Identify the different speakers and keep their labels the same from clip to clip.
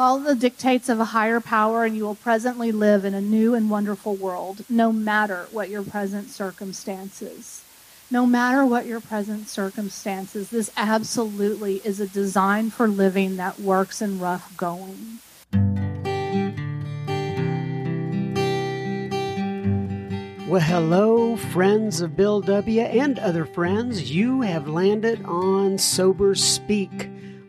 Speaker 1: Follow the dictates of a higher power, and you will presently live in a new and wonderful world, no matter what your present circumstances. No matter what your present circumstances, this absolutely is a design for living that works in rough going.
Speaker 2: Well, hello, friends of Bill W. and other friends. You have landed on Sober Speak.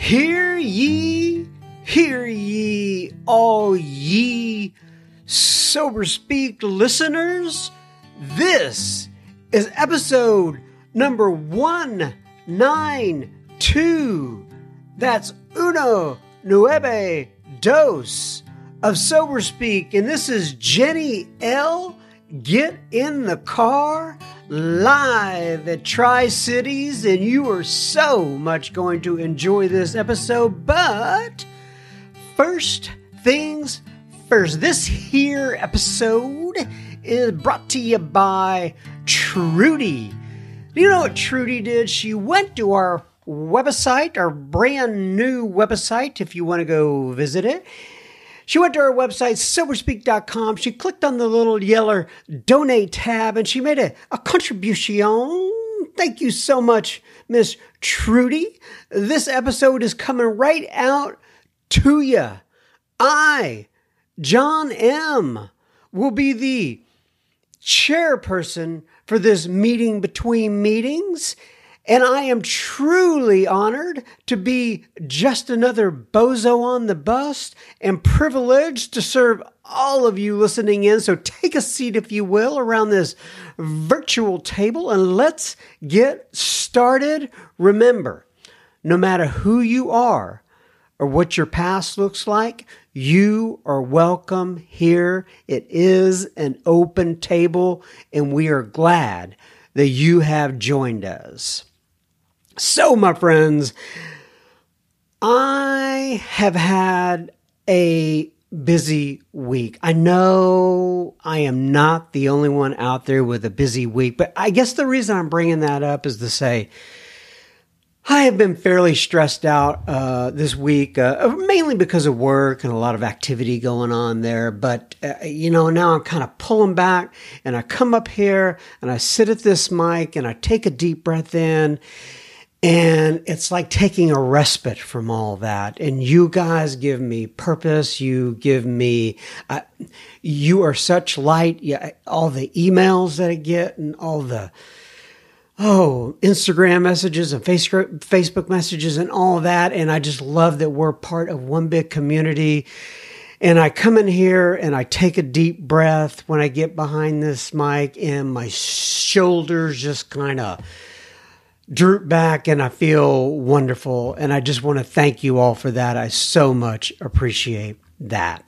Speaker 2: Hear ye, hear ye, all ye sober speak listeners. This is episode number 192. That's uno nueve dos of Sober Speak. And this is Jenny L Get in the car live at Tri Cities, and you are so much going to enjoy this episode. But first things first, this here episode is brought to you by Trudy. You know what Trudy did? She went to our website, our brand new website, if you want to go visit it she went to our website, soberspeak.com. She clicked on the little yellow donate tab and she made a, a contribution. Thank you so much, Miss Trudy. This episode is coming right out to you. I, John M., will be the chairperson for this meeting between meetings. And I am truly honored to be just another bozo on the bus and privileged to serve all of you listening in. So take a seat, if you will, around this virtual table and let's get started. Remember, no matter who you are or what your past looks like, you are welcome here. It is an open table, and we are glad that you have joined us. So, my friends, I have had a busy week. I know I am not the only one out there with a busy week, but I guess the reason I'm bringing that up is to say, I have been fairly stressed out uh, this week, uh, mainly because of work and a lot of activity going on there. But, uh, you know, now I'm kind of pulling back and I come up here and I sit at this mic and I take a deep breath in and it's like taking a respite from all that. And you guys give me purpose. You give me, uh, you are such light. Yeah, all the emails that I get and all the, oh, Instagram messages and Facebook, Facebook messages and all that. And I just love that we're part of one big community. And I come in here and I take a deep breath when I get behind this mic and my shoulders just kind of, droop back and I feel wonderful. And I just want to thank you all for that. I so much appreciate that.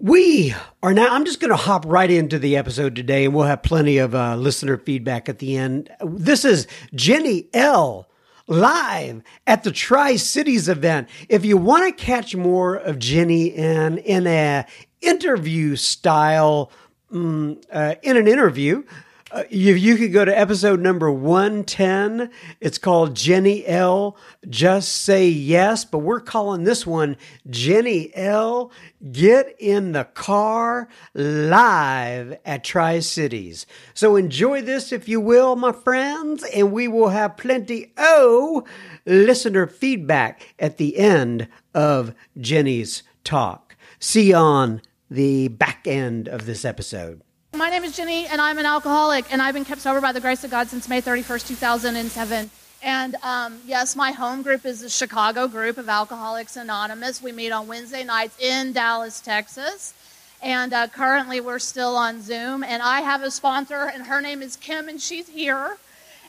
Speaker 2: We are now, I'm just going to hop right into the episode today and we'll have plenty of uh, listener feedback at the end. This is Jenny L live at the Tri Cities event. If you want to catch more of Jenny in, in a interview style, um, uh, in an interview, Uh, you, you could go to episode number 110. It's called Jenny L. Just Say Yes, but we're calling this one Jenny L. Get in the Car live at Tri Cities. So enjoy this, if you will, my friends, and we will have plenty of listener feedback at the end of Jenny's talk. See you on the back end of this episode.
Speaker 1: My name is Jenny, and I'm an alcoholic, and I've been kept sober by the grace of God since May 31st, 2007. And um, yes, my home group is the Chicago group of Alcoholics Anonymous. We meet on Wednesday nights in Dallas, Texas. And uh, currently, we're still on Zoom. And I have a sponsor, and her name is Kim, and she's here.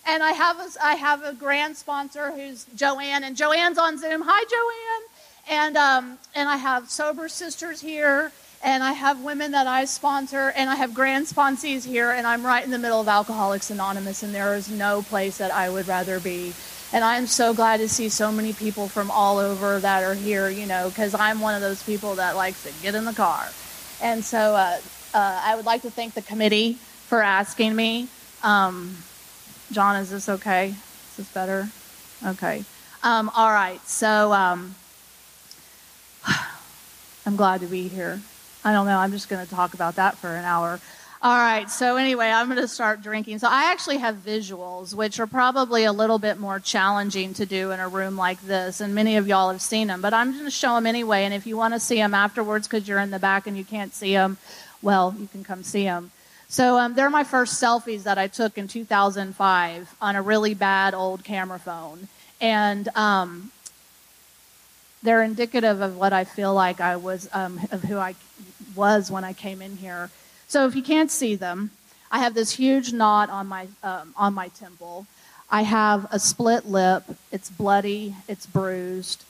Speaker 1: And I have a, I have a grand sponsor who's Joanne, and Joanne's on Zoom. Hi, Joanne. And um, and I have sober sisters here and I have women that I sponsor, and I have grand sponsees here, and I'm right in the middle of Alcoholics Anonymous, and there is no place that I would rather be. And I'm so glad to see so many people from all over that are here, you know, because I'm one of those people that likes to get in the car. And so uh, uh, I would like to thank the committee for asking me. Um, John, is this okay? Is this better? Okay. Um, all right. So um, I'm glad to be here. I don't know. I'm just going to talk about that for an hour. All right. So anyway, I'm going to start drinking. So I actually have visuals, which are probably a little bit more challenging to do in a room like this, and many of y'all have seen them. But I'm going to show them anyway. And if you want to see them afterwards because you're in the back and you can't see them, well, you can come see them. So um, they're my first selfies that I took in 2005 on a really bad old camera phone, and um, they're indicative of what I feel like I was, um, of who I was when I came in here. So if you can't see them, I have this huge knot on my um, on my temple. I have a split lip. It's bloody. It's bruised,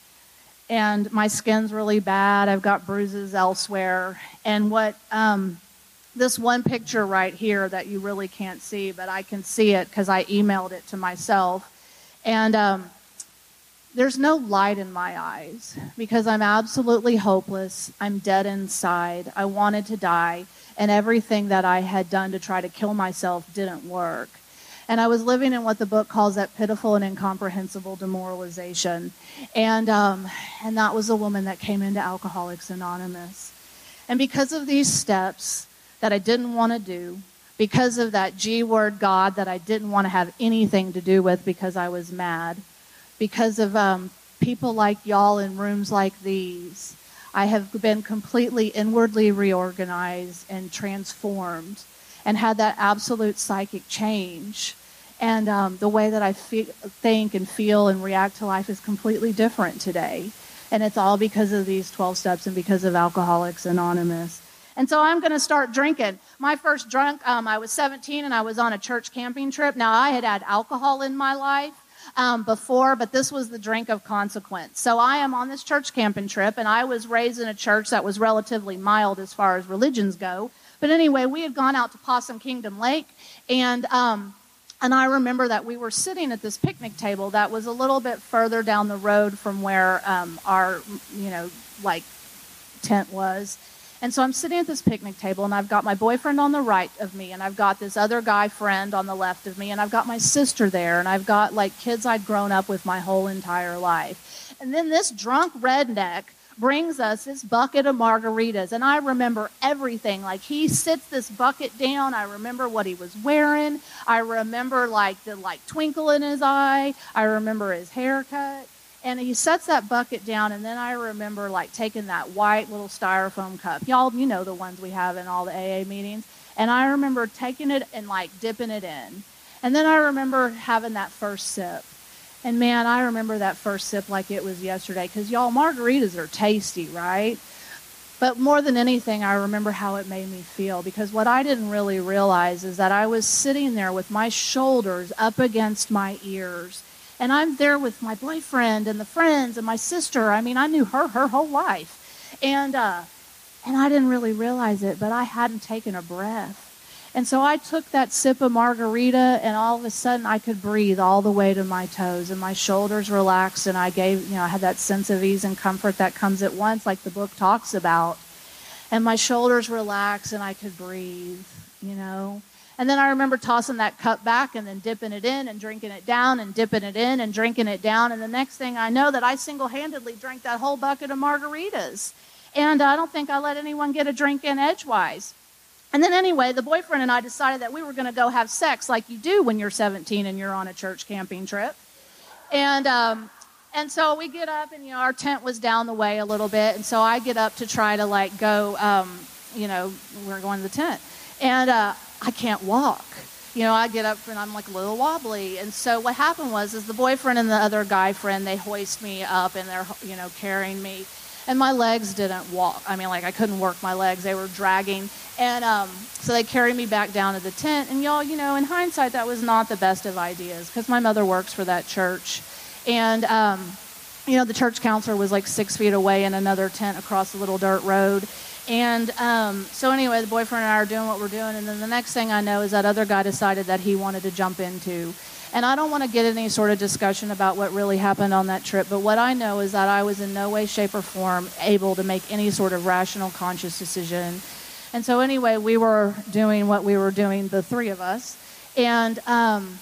Speaker 1: and my skin's really bad. I've got bruises elsewhere. And what um, this one picture right here that you really can't see, but I can see it because I emailed it to myself, and um, there's no light in my eyes because I'm absolutely hopeless. I'm dead inside. I wanted to die, and everything that I had done to try to kill myself didn't work. And I was living in what the book calls that pitiful and incomprehensible demoralization. And, um, and that was a woman that came into Alcoholics Anonymous. And because of these steps that I didn't want to do, because of that G word God that I didn't want to have anything to do with because I was mad, because of um, people like y'all in rooms like these. I have been completely inwardly reorganized and transformed and had that absolute psychic change. And um, the way that I think and feel and react to life is completely different today. And it's all because of these 12 steps and because of Alcoholics Anonymous. And so I'm going to start drinking. My first drunk, um, I was 17 and I was on a church camping trip. Now, I had had alcohol in my life um, before, but this was the drink of consequence. So I am on this church camping trip, and I was raised in a church that was relatively mild as far as religions go. But anyway, we had gone out to Possum Kingdom Lake, and um, and I remember that we were sitting at this picnic table that was a little bit further down the road from where um, our, you know, like tent was. And so I'm sitting at this picnic table, and I've got my boyfriend on the right of me, and I've got this other guy friend on the left of me, and I've got my sister there, and I've got like kids I'd grown up with my whole entire life. And then this drunk redneck brings us this bucket of margaritas, and I remember everything. Like he sits this bucket down. I remember what he was wearing. I remember like the like twinkle in his eye. I remember his haircut and he sets that bucket down and then i remember like taking that white little styrofoam cup. Y'all you know the ones we have in all the aa meetings. And i remember taking it and like dipping it in. And then i remember having that first sip. And man i remember that first sip like it was yesterday because y'all margaritas are tasty right? But more than anything i remember how it made me feel because what i didn't really realize is that i was sitting there with my shoulders up against my ears and I'm there with my boyfriend and the friends and my sister. I mean, I knew her her whole life, and uh, and I didn't really realize it, but I hadn't taken a breath. And so I took that sip of margarita, and all of a sudden I could breathe all the way to my toes, and my shoulders relaxed, and I gave, you know, I had that sense of ease and comfort that comes at once, like the book talks about. And my shoulders relaxed, and I could breathe, you know. And then I remember tossing that cup back and then dipping it in and drinking it down and dipping it in and drinking it down. And the next thing I know, that I single handedly drank that whole bucket of margaritas. And I don't think I let anyone get a drink in edgewise. And then, anyway, the boyfriend and I decided that we were going to go have sex like you do when you're 17 and you're on a church camping trip. And, um, and so we get up, and you know, our tent was down the way a little bit. And so I get up to try to, like, go, um, you know, we're going to the tent. And uh, I can't walk. You know, I get up and I'm like a little wobbly. And so what happened was, is the boyfriend and the other guy friend, they hoist me up and they're, you know, carrying me and my legs didn't walk. I mean, like I couldn't work my legs; they were dragging. And um, so they carried me back down to the tent. And y'all, you know, in hindsight, that was not the best of ideas because my mother works for that church, and um, you know, the church counselor was like six feet away in another tent across the little dirt road. And um, so anyway, the boyfriend and I are doing what we're doing, and then the next thing I know is that other guy decided that he wanted to jump into and I don't want to get any sort of discussion about what really happened on that trip, but what I know is that I was in no way, shape, or form able to make any sort of rational, conscious decision. And so, anyway, we were doing what we were doing, the three of us. And, um,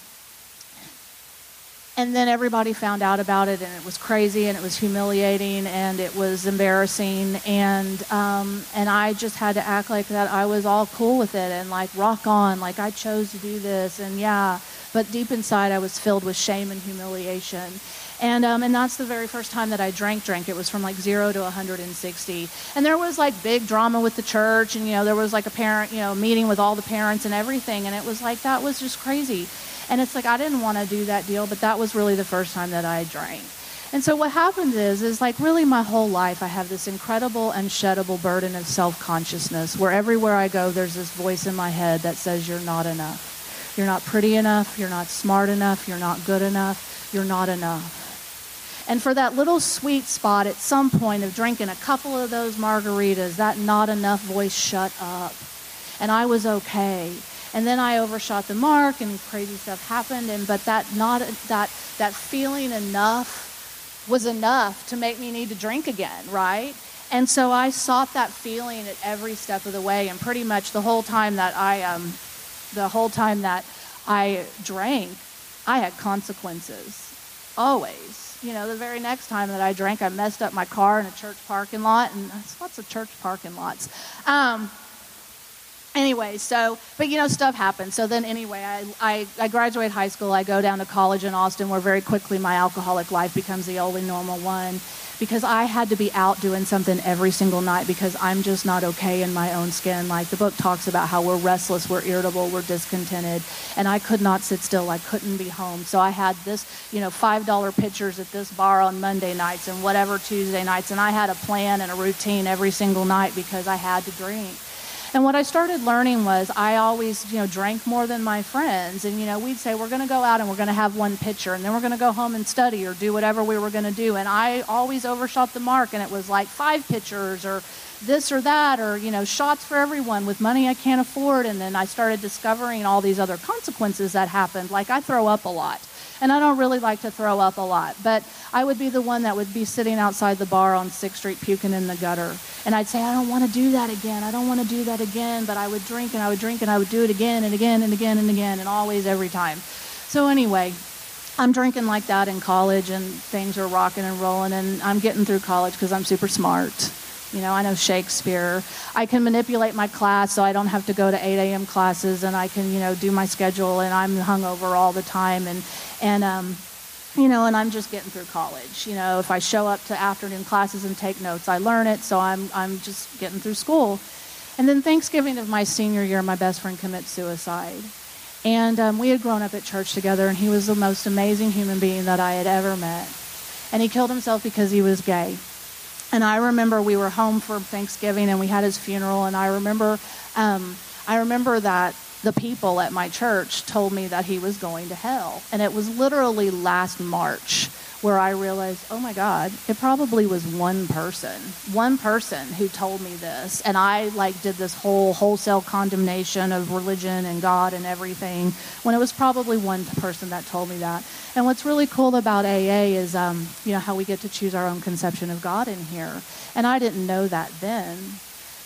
Speaker 1: and then everybody found out about it, and it was crazy, and it was humiliating, and it was embarrassing, and um, and I just had to act like that I was all cool with it, and like rock on, like I chose to do this, and yeah, but deep inside I was filled with shame and humiliation. And, um, and that's the very first time that I drank drink. It was from like zero to 160. And there was like big drama with the church. And, you know, there was like a parent, you know, meeting with all the parents and everything. And it was like, that was just crazy. And it's like, I didn't want to do that deal, but that was really the first time that I drank. And so what happens is, is like really my whole life, I have this incredible, unsheddable burden of self consciousness where everywhere I go, there's this voice in my head that says, You're not enough. You're not pretty enough. You're not smart enough. You're not good enough. You're not enough. And for that little sweet spot at some point of drinking a couple of those margaritas, that not enough voice shut up. And I was okay. And then I overshot the mark and crazy stuff happened and but that not that that feeling enough was enough to make me need to drink again, right? And so I sought that feeling at every step of the way and pretty much the whole time that I um the whole time that I drank, I had consequences. Always. You know, the very next time that I drank, I messed up my car in a church parking lot, and lots of church parking lots. Um, anyway, so, but you know, stuff happens. So then, anyway, I, I, I graduate high school, I go down to college in Austin, where very quickly my alcoholic life becomes the only normal one because I had to be out doing something every single night because I'm just not okay in my own skin. Like the book talks about how we're restless, we're irritable, we're discontented, and I could not sit still. I couldn't be home. So I had this, you know, $5 pitchers at this bar on Monday nights and whatever Tuesday nights, and I had a plan and a routine every single night because I had to drink. And what I started learning was I always, you know, drank more than my friends. And, you know, we'd say, we're going to go out and we're going to have one pitcher, and then we're going to go home and study or do whatever we were going to do. And I always overshot the mark, and it was like five pitchers or this or that, or, you know, shots for everyone with money I can't afford. And then I started discovering all these other consequences that happened. Like I throw up a lot. And I don't really like to throw up a lot, but I would be the one that would be sitting outside the bar on 6th Street puking in the gutter. And I'd say, I don't want to do that again. I don't want to do that again. But I would drink and I would drink and I would do it again and again and again and again and always every time. So, anyway, I'm drinking like that in college and things are rocking and rolling and I'm getting through college because I'm super smart. You know, I know Shakespeare. I can manipulate my class so I don't have to go to 8 a.m. classes, and I can, you know, do my schedule, and I'm hungover all the time, and and um, you know, and I'm just getting through college. You know, if I show up to afternoon classes and take notes, I learn it, so I'm I'm just getting through school. And then Thanksgiving of my senior year, my best friend commits suicide. And um, we had grown up at church together, and he was the most amazing human being that I had ever met. And he killed himself because he was gay. And I remember we were home for Thanksgiving and we had his funeral. And I remember, um, I remember that the people at my church told me that he was going to hell. And it was literally last March where I realized, oh my God, it probably was one person, one person who told me this. And I like did this whole wholesale condemnation of religion and God and everything when it was probably one person that told me that. And what's really cool about AA is, um, you know, how we get to choose our own conception of God in here. And I didn't know that then.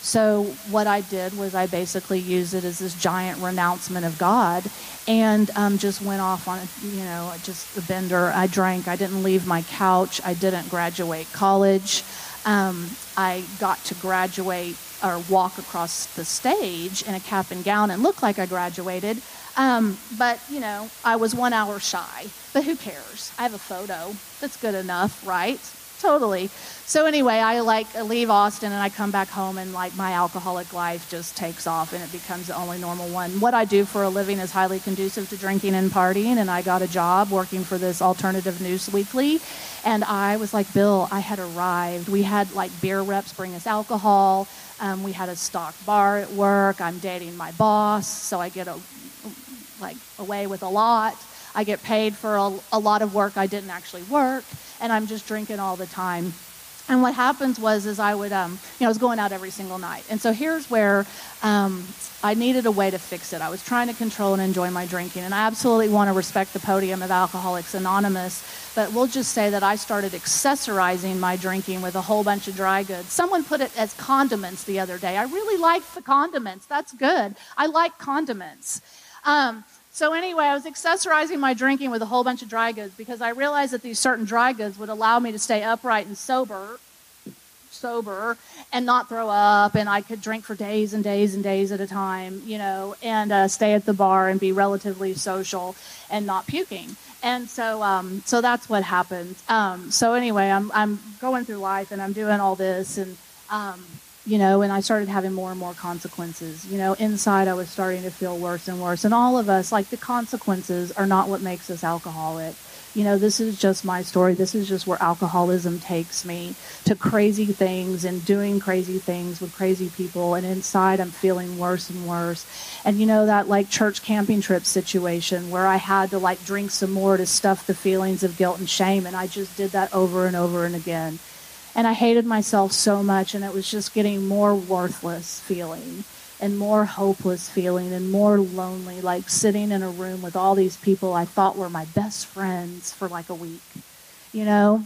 Speaker 1: So what I did was I basically used it as this giant renouncement of God, and um, just went off on you know just a bender. I drank. I didn't leave my couch. I didn't graduate college. Um, I got to graduate or walk across the stage in a cap and gown and look like I graduated. Um, but, you know, I was one hour shy. But who cares? I have a photo. That's good enough, right? Totally. So anyway, I like leave Austin and I come back home and like my alcoholic life just takes off and it becomes the only normal one. What I do for a living is highly conducive to drinking and partying and I got a job working for this alternative news weekly and I was like, Bill, I had arrived. We had like beer reps bring us alcohol. Um, we had a stock bar at work. I'm dating my boss, so I get a, like away with a lot. I get paid for a, a lot of work I didn't actually work, and I'm just drinking all the time. And what happens was, is I would, um, you know, I was going out every single night. And so here's where um, I needed a way to fix it. I was trying to control and enjoy my drinking, and I absolutely want to respect the podium of Alcoholics Anonymous. But we'll just say that I started accessorizing my drinking with a whole bunch of dry goods. Someone put it as condiments the other day. I really like the condiments. That's good. I like condiments. Um, so anyway, I was accessorizing my drinking with a whole bunch of dry goods because I realized that these certain dry goods would allow me to stay upright and sober, sober, and not throw up, and I could drink for days and days and days at a time, you know, and uh, stay at the bar and be relatively social and not puking. And so, um, so that's what happened. Um, so anyway, I'm I'm going through life and I'm doing all this and. Um, you know, and I started having more and more consequences. You know, inside I was starting to feel worse and worse. And all of us, like the consequences are not what makes us alcoholic. You know, this is just my story. This is just where alcoholism takes me to crazy things and doing crazy things with crazy people. And inside I'm feeling worse and worse. And you know, that like church camping trip situation where I had to like drink some more to stuff the feelings of guilt and shame. And I just did that over and over and again and I hated myself so much, and it was just getting more worthless feeling and more hopeless feeling and more lonely, like sitting in a room with all these people I thought were my best friends for like a week, you know?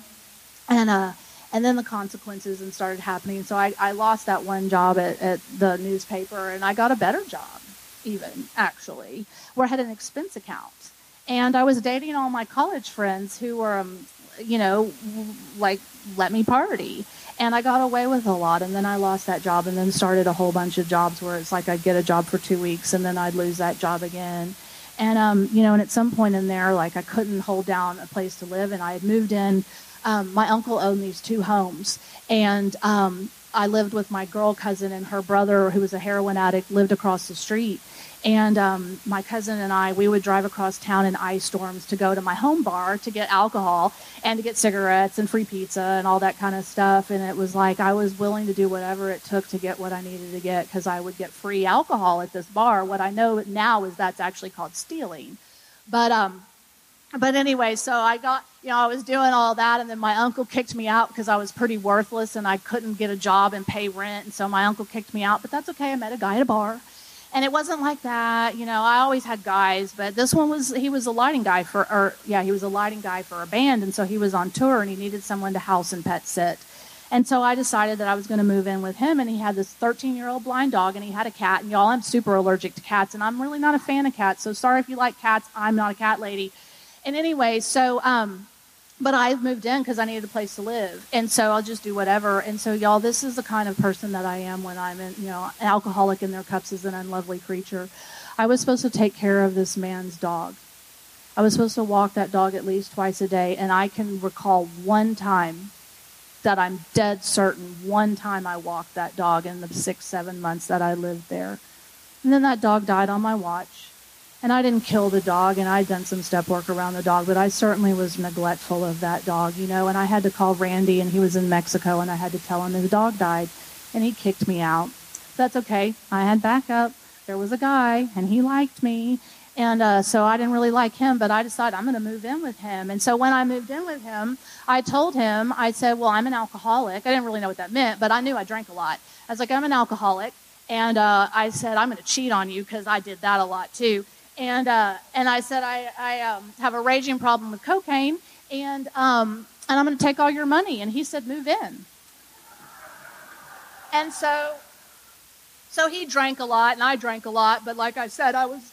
Speaker 1: And, uh, and then the consequences and started happening. So I, I lost that one job at, at the newspaper and I got a better job, even actually, where I had an expense account. And I was dating all my college friends who were um, you know, like let me party. And I got away with a lot. And then I lost that job and then started a whole bunch of jobs where it's like I'd get a job for two weeks and then I'd lose that job again. And, um, you know, and at some point in there, like I couldn't hold down a place to live. And I had moved in. Um, my uncle owned these two homes. And um, I lived with my girl cousin and her brother, who was a heroin addict, lived across the street. And um, my cousin and I, we would drive across town in ice storms to go to my home bar to get alcohol and to get cigarettes and free pizza and all that kind of stuff. And it was like I was willing to do whatever it took to get what I needed to get because I would get free alcohol at this bar. What I know now is that's actually called stealing. But um, but anyway, so I got, you know, I was doing all that, and then my uncle kicked me out because I was pretty worthless and I couldn't get a job and pay rent. And so my uncle kicked me out, but that's okay. I met a guy at a bar and it wasn't like that. You know, I always had guys, but this one was he was a lighting guy for, or yeah, he was a lighting guy for a band, and so he was on tour and he needed someone to house and pet sit. And so I decided that I was going to move in with him, and he had this 13 year old blind dog, and he had a cat. And y'all, I'm super allergic to cats, and I'm really not a fan of cats. So sorry if you like cats. I'm not a cat lady. And anyway, so um, but I've moved in because I needed a place to live, and so I'll just do whatever. And so, y'all, this is the kind of person that I am when I'm in, you know, an alcoholic in their cups is an unlovely creature. I was supposed to take care of this man's dog. I was supposed to walk that dog at least twice a day, and I can recall one time that I'm dead certain one time I walked that dog in the six, seven months that I lived there. And then that dog died on my watch. And I didn't kill the dog, and I'd done some step work around the dog, but I certainly was neglectful of that dog, you know. And I had to call Randy, and he was in Mexico, and I had to tell him his dog died, and he kicked me out. That's okay. I had backup. There was a guy, and he liked me, and uh, so I didn't really like him, but I decided I'm going to move in with him. And so when I moved in with him, I told him, I said, Well, I'm an alcoholic. I didn't really know what that meant, but I knew I drank a lot. I was like, I'm an alcoholic. And uh, I said, I'm going to cheat on you because I did that a lot too and uh, and I said I, I um, have a raging problem with cocaine, and um, and I'm going to take all your money. And he said, move in. And so, So he drank a lot and I drank a lot, but like I said, I was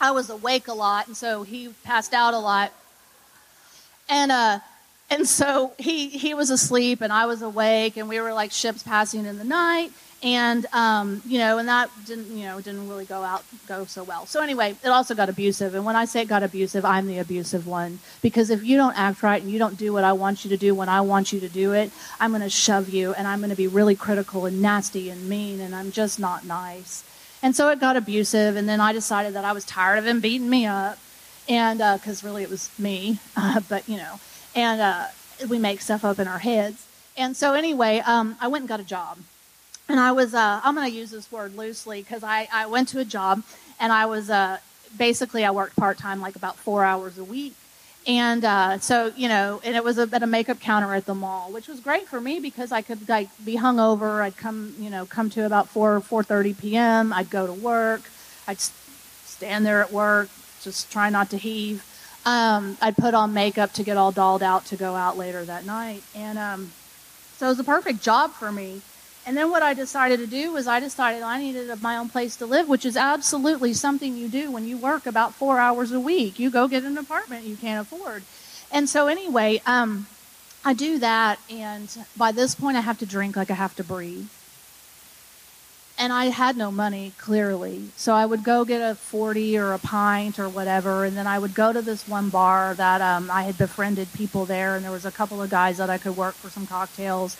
Speaker 1: I was awake a lot and so he passed out a lot. And uh and so he he was asleep and I was awake and we were like ships passing in the night and um, you know, and that didn't you know didn't really go out go so well. So anyway, it also got abusive, and when I say it got abusive, I'm the abusive one because if you don't act right and you don't do what I want you to do when I want you to do it, I'm going to shove you, and I'm going to be really critical and nasty and mean, and I'm just not nice. And so it got abusive, and then I decided that I was tired of him beating me up, and because uh, really it was me, uh, but you know, and uh, we make stuff up in our heads. And so anyway, um, I went and got a job and I was uh, I'm going to use this word loosely because I, I went to a job and I was uh, basically I worked part time like about four hours a week. And uh, so you know and it was a, at a makeup counter at the mall which was great for me because I could like be hungover. I'd come you know come to about four four thirty p.m. I'd go to work. I'd stand there at work just try not to heave. Um, I'd put on makeup to get all dolled out to go out later that night. And um, so it was a perfect job for me and then what I decided to do was I decided I needed my own place to live, which is absolutely something you do when you work about four hours a week. You go get an apartment you can't afford. And so anyway, um, I do that, and by this point I have to drink like I have to breathe. And I had no money, clearly. So I would go get a 40 or a pint or whatever, and then I would go to this one bar that um, I had befriended people there, and there was a couple of guys that I could work for some cocktails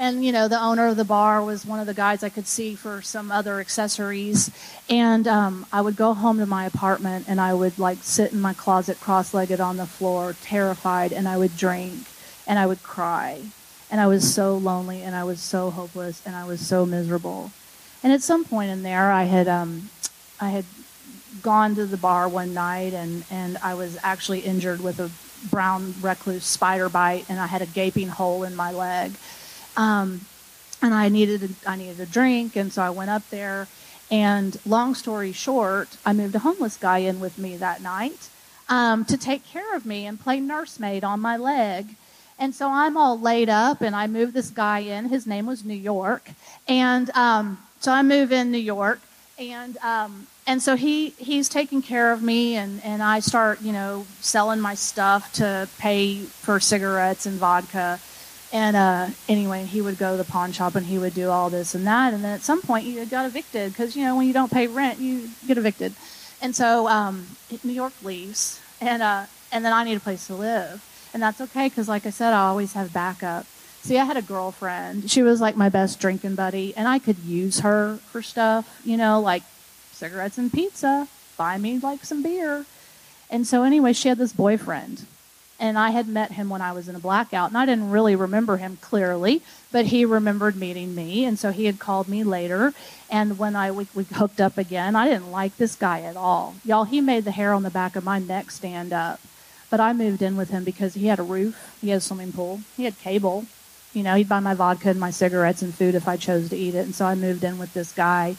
Speaker 1: and you know the owner of the bar was one of the guys I could see for some other accessories. And um, I would go home to my apartment and I would like sit in my closet cross-legged on the floor, terrified, and I would drink and I would cry, and I was so lonely and I was so hopeless and I was so miserable. And at some point in there, I had um, I had gone to the bar one night and and I was actually injured with a brown recluse spider bite and I had a gaping hole in my leg um, and I needed a, I needed a drink, and so I went up there. And long story short, I moved a homeless guy in with me that night um, to take care of me and play nursemaid on my leg. And so I'm all laid up, and I moved this guy in. His name was New York, and um, so I move in New York, and um, and so he he's taking care of me, and and I start you know selling my stuff to pay for cigarettes and vodka and uh, anyway, he would go to the pawn shop and he would do all this and that. And then at some point, you got evicted because, you know, when you don't pay rent, you get evicted. And so um, New York leaves, and, uh, and then I need a place to live. And that's okay because, like I said, I always have backup. See, I had a girlfriend. She was like my best drinking buddy, and I could use her for stuff, you know, like cigarettes and pizza, buy me like some beer. And so, anyway, she had this boyfriend and I had met him when I was in a blackout, and I didn't really remember him clearly, but he remembered meeting me, and so he had called me later. And when I we, we hooked up again, I didn't like this guy at all, y'all. He made the hair on the back of my neck stand up, but I moved in with him because he had a roof, he had a swimming pool, he had cable. You know, he'd buy my vodka and my cigarettes and food if I chose to eat it, and so I moved in with this guy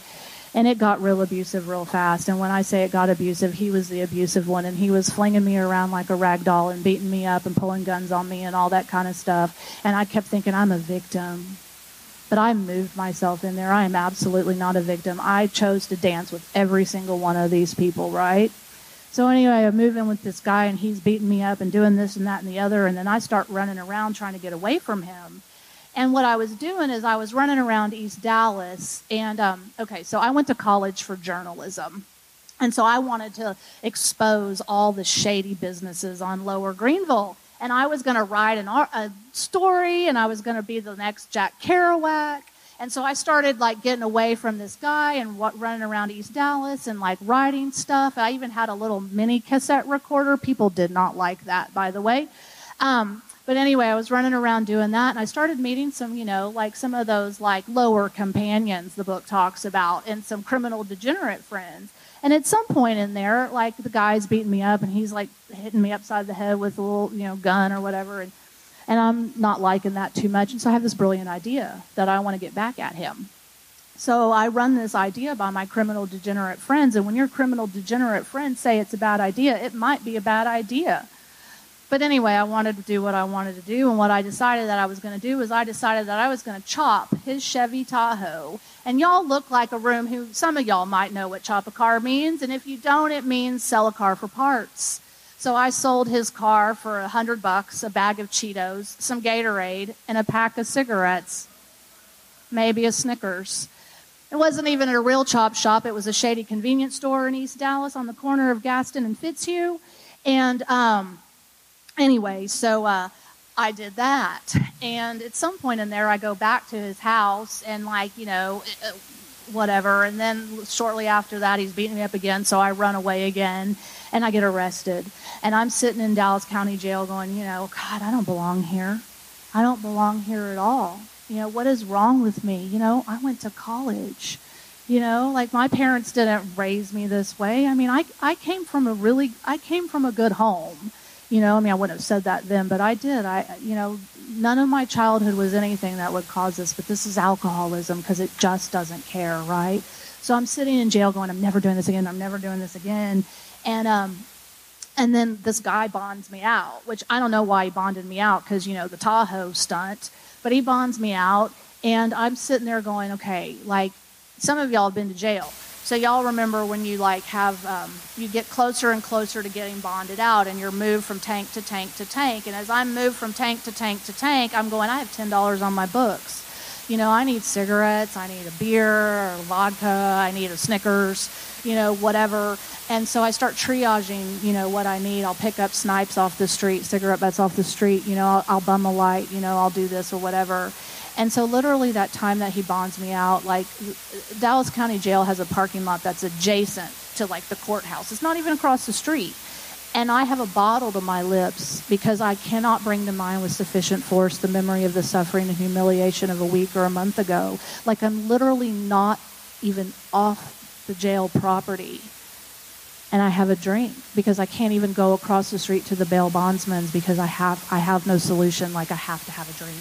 Speaker 1: and it got real abusive real fast. And when I say it got abusive, he was the abusive one, and he was flinging me around like a rag doll and beating me up and pulling guns on me and all that kind of stuff. And I kept thinking I'm a victim. But I moved myself in there. I am absolutely not a victim. I chose to dance with every single one of these people, right? So anyway, I move in with this guy, and he's beating me up and doing this and that and the other, and then I start running around trying to get away from him and what I was doing is I was running around East Dallas. And um, okay, so I went to college for journalism. And so I wanted to expose all the shady businesses on Lower Greenville. And I was going to write an, a story, and I was going to be the next Jack Kerouac. And so I started like getting away from this guy and what, running around East Dallas and like writing stuff. I even had a little mini cassette recorder. People did not like that, by the way. Um, but anyway, I was running around doing that, and I started meeting some, you know, like some of those like lower companions the book talks about, and some criminal degenerate friends. And at some point in there, like the guy's beating me up, and he's like hitting me upside the head with a little, you know, gun or whatever, and and I'm not liking that too much. And so I have this brilliant idea that I want to get back at him. So I run this idea by my criminal degenerate friends, and when your criminal degenerate friends say it's a bad idea, it might be a bad idea. But anyway, I wanted to do what I wanted to do, and what I decided that I was going to do was I decided that I was going to chop his Chevy Tahoe. And y'all look like a room who some of y'all might know what chop a car means, and if you don't, it means sell a car for parts. So I sold his car for a hundred bucks, a bag of Cheetos, some Gatorade, and a pack of cigarettes, maybe a Snickers. It wasn't even a real chop shop. It was a shady convenience store in East Dallas on the corner of Gaston and Fitzhugh. And um, anyway, so uh, I did that. And at some point in there, I go back to his house and, like, you know, uh, whatever. And then shortly after that, he's beating me up again. So I run away again and I get arrested. And I'm sitting in Dallas County Jail going, you know, God, I don't belong here. I don't belong here at all. You know, what is wrong with me? You know, I went to college. You know, like my parents didn't raise me this way. I mean, I, I came from a really, I came from a good home you know, I mean, I wouldn't have said that then, but I did. I, you know, none of my childhood was anything that would cause this, but this is alcoholism because it just doesn't care, right? So I'm sitting in jail going, I'm never doing this again. I'm never doing this again. And, um, and then this guy bonds me out, which I don't know why he bonded me out because, you know, the Tahoe stunt, but he bonds me out. And I'm sitting there going, okay, like some of y'all have been to jail. So y'all remember when you like have um, you get closer and closer to getting bonded out, and you're moved from tank to tank to tank. And as I'm moved from tank to tank to tank, I'm going. I have ten dollars on my books. You know, I need cigarettes, I need a beer or vodka, I need a Snickers, you know, whatever. And so I start triaging, you know, what I need. I'll pick up snipes off the street, cigarette butts off the street, you know, I'll, I'll bum a light, you know, I'll do this or whatever. And so, literally, that time that he bonds me out, like Dallas County Jail has a parking lot that's adjacent to like the courthouse. It's not even across the street. And I have a bottle to my lips because I cannot bring to mind with sufficient force the memory of the suffering and humiliation of a week or a month ago. Like I'm literally not even off the jail property. And I have a drink because I can't even go across the street to the bail bondsman's because I have I have no solution. Like I have to have a drink.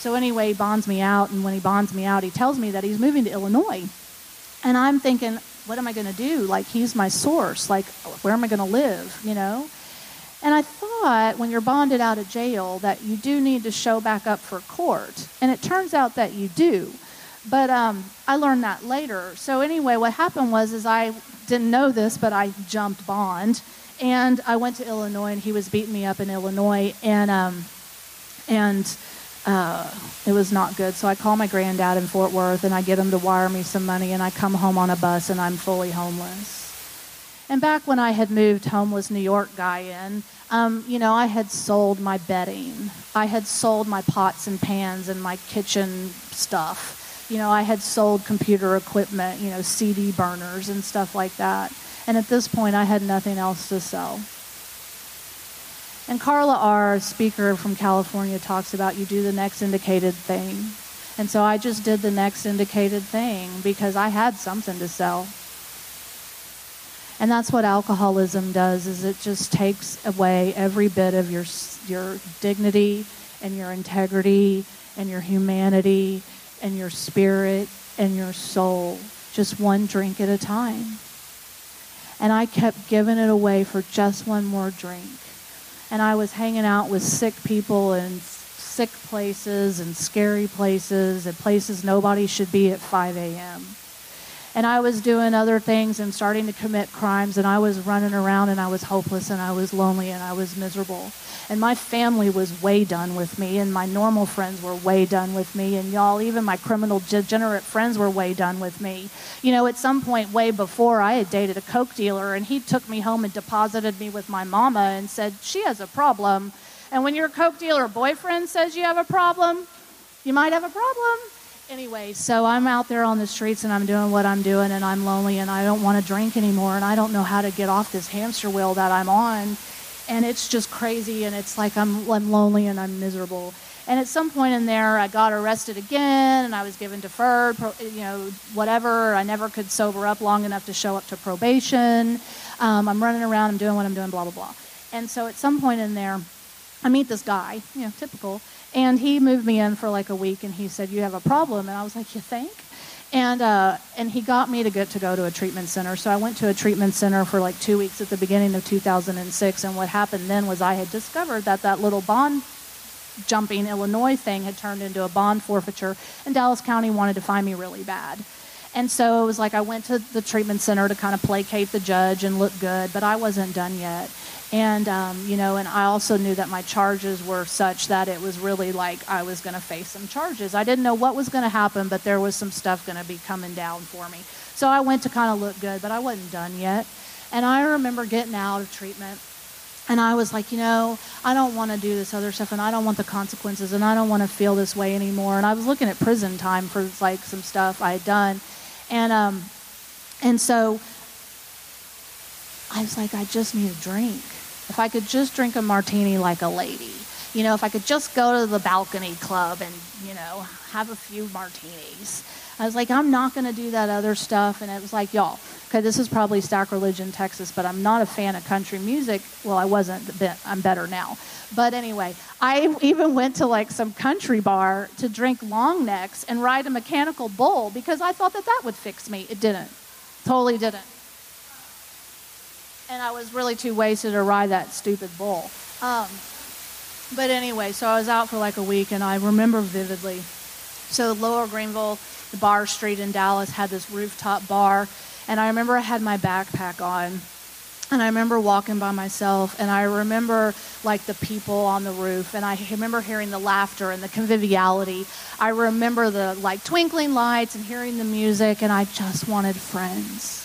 Speaker 1: So anyway, he bonds me out, and when he bonds me out, he tells me that he's moving to Illinois. And I'm thinking, what am I going to do? Like, he's my source. Like, where am I going to live, you know? And I thought when you're bonded out of jail that you do need to show back up for court. And it turns out that you do. But um, I learned that later. So anyway, what happened was is I didn't know this, but I jumped bond. And I went to Illinois, and he was beating me up in Illinois. And, um, and uh, it was not good. So I call my granddad in Fort Worth and I get him to wire me some money, and I come home on a bus and I'm fully homeless. And back when I had moved homeless New York guy in, um, you know, I had sold my bedding. I had sold my pots and pans and my kitchen stuff. You know, I had sold computer equipment, you know, CD burners and stuff like that. And at this point, I had nothing else to sell. And Carla R., speaker from California, talks about you do the next indicated thing. And so I just did the next indicated thing because I had something to sell. And that's what alcoholism does is it just takes away every bit of your your dignity and your integrity and your humanity and your spirit and your soul just one drink at a time. And I kept giving it away for just one more drink and I was hanging out with sick people and sick places and scary places and places nobody should be at 5 a.m. And I was doing other things and starting to commit crimes, and I was running around and I was hopeless and I was lonely and I was miserable. And my family was way done with me, and my normal friends were way done with me, and y'all, even my criminal degenerate friends were way done with me. You know, at some point, way before, I had dated a Coke dealer, and he took me home and deposited me with my mama and said, She has a problem. And when your Coke dealer boyfriend says you have a problem, you might have a problem. Anyway, so I'm out there on the streets and I'm doing what I'm doing and I'm lonely and I don't want to drink anymore and I don't know how to get off this hamster wheel that I'm on. And it's just crazy and it's like I'm, I'm lonely and I'm miserable. And at some point in there i got arrested again and i was given deferred you know whatever. I never could sober up long enough to show up to probation. Um, i'm running around i'm doing what i'm doing blah blah blah. And so at some point in there i meet this guy you know typical and he moved me in for like a week and he said you have a problem and i was like you think and uh, and he got me to get to go to a treatment center. So I went to a treatment center for like two weeks at the beginning of 2006. And what happened then was I had discovered that that little bond jumping Illinois thing had turned into a bond forfeiture, and Dallas County wanted to find me really bad. And so it was like I went to the treatment center to kind of placate the judge and look good, but I wasn't done yet. And, um, you know, and I also knew that my charges were such that it was really like I was going to face some charges. I didn't know what was going to happen, but there was some stuff going to be coming down for me. So I went to kind of look good, but I wasn't done yet. And I remember getting out of treatment and I was like, you know, I don't want to do this other stuff and I don't want the consequences and I don't want to feel this way anymore. And I was looking at prison time for like some stuff I had done. And um and so I was like, I just need a drink. If I could just drink a martini like a lady, you know, if I could just go to the balcony club and, you know, have a few martinis. I was like, I'm not going to do that other stuff. And it was like, y'all, okay, this is probably sacrilege in Texas, but I'm not a fan of country music. Well, I wasn't, but I'm better now. But anyway, I even went to like some country bar to drink long necks and ride a mechanical bull because I thought that that would fix me. It didn't. Totally didn't and I was really too wasted to ride that stupid bull. Um, but anyway, so I was out for like a week, and I remember vividly. So Lower Greenville, the bar street in Dallas, had this rooftop bar, and I remember I had my backpack on, and I remember walking by myself, and I remember like the people on the roof, and I remember hearing the laughter and the conviviality. I remember the like twinkling lights and hearing the music, and I just wanted friends.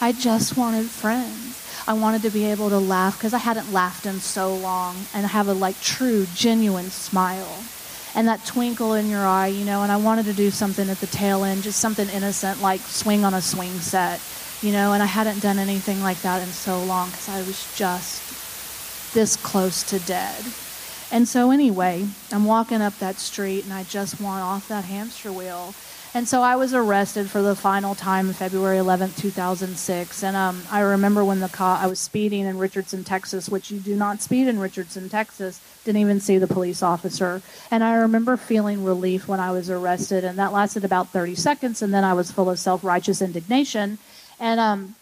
Speaker 1: I just wanted friends. I wanted to be able to laugh because I hadn't laughed in so long and have a like true, genuine smile and that twinkle in your eye, you know. And I wanted to do something at the tail end, just something innocent like swing on a swing set, you know. And I hadn't done anything like that in so long because I was just this close to dead. And so, anyway, I'm walking up that street and I just want off that hamster wheel. And so I was arrested for the final time February 11th, 2006. And um, I remember when the car, I was speeding in Richardson, Texas, which you do not speed in Richardson, Texas. Didn't even see the police officer. And I remember feeling relief when I was arrested. And that lasted about 30 seconds. And then I was full of self righteous indignation. And um,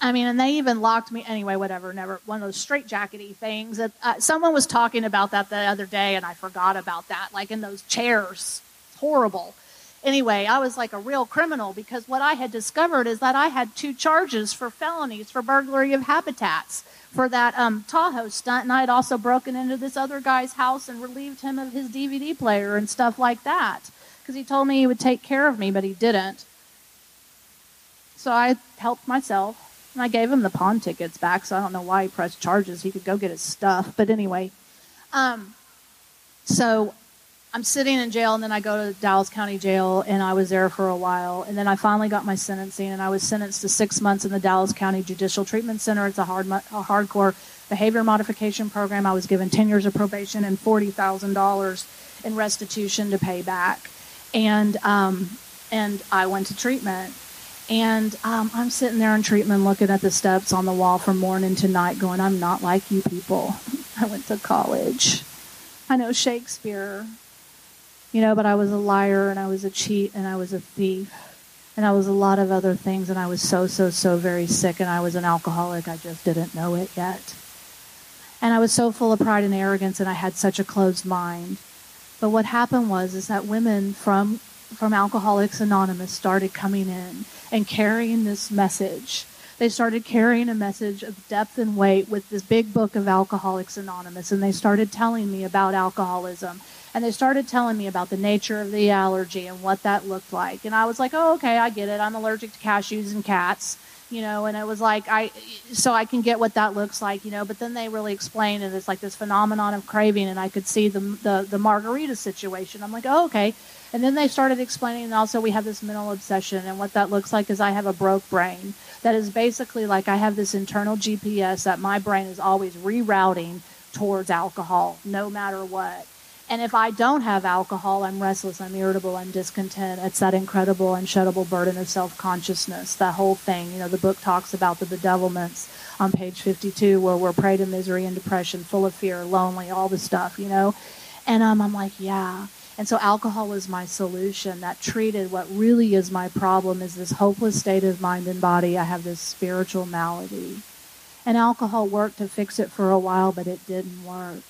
Speaker 1: I mean, and they even locked me anyway. Whatever, never one of those straitjackety things. That uh, someone was talking about that the other day, and I forgot about that. Like in those chairs, it's horrible anyway, I was like a real criminal because what I had discovered is that I had two charges for felonies for burglary of habitats for that um, Tahoe stunt, and I had also broken into this other guy's house and relieved him of his DVD player and stuff like that because he told me he would take care of me, but he didn't. So I helped myself. And I gave him the pawn tickets back, so I don't know why he pressed charges. He could go get his stuff. But anyway, um, so I'm sitting in jail, and then I go to Dallas County Jail, and I was there for a while, and then I finally got my sentencing, and I was sentenced to six months in the Dallas County Judicial Treatment Center. It's a hard, a hardcore behavior modification program. I was given 10 years of probation and $40,000 in restitution to pay back, and um, and I went to treatment. And um, I'm sitting there in treatment looking at the steps on the wall from morning to night, going, I'm not like you people. I went to college. I know Shakespeare you know, but I was a liar and I was a cheat and I was a thief and I was a lot of other things and I was so, so, so very sick and I was an alcoholic. I just didn't know it yet. And I was so full of pride and arrogance and I had such a closed mind. But what happened was is that women from from Alcoholics Anonymous started coming in and carrying this message. They started carrying a message of depth and weight with this big book of Alcoholics Anonymous and they started telling me about alcoholism and they started telling me about the nature of the allergy and what that looked like. And I was like, oh, okay, I get it. I'm allergic to cashews and cats, you know, and it was like, I, so I can get what that looks like, you know, but then they really explained it. It's like this phenomenon of craving, and I could see the, the, the margarita situation. I'm like, oh, okay. And then they started explaining, and also we have this mental obsession, and what that looks like is I have a broke brain. That is basically like I have this internal GPS that my brain is always rerouting towards alcohol, no matter what. And if I don't have alcohol, I'm restless, I'm irritable, I'm discontent. It's that incredible, unsheddable burden of self consciousness, that whole thing. You know, the book talks about the bedevilments on page 52, where we're prey to misery and depression, full of fear, lonely, all the stuff, you know. And um, I'm like, yeah. And so alcohol is my solution that treated what really is my problem is this hopeless state of mind and body. I have this spiritual malady. And alcohol worked to fix it for a while, but it didn't work.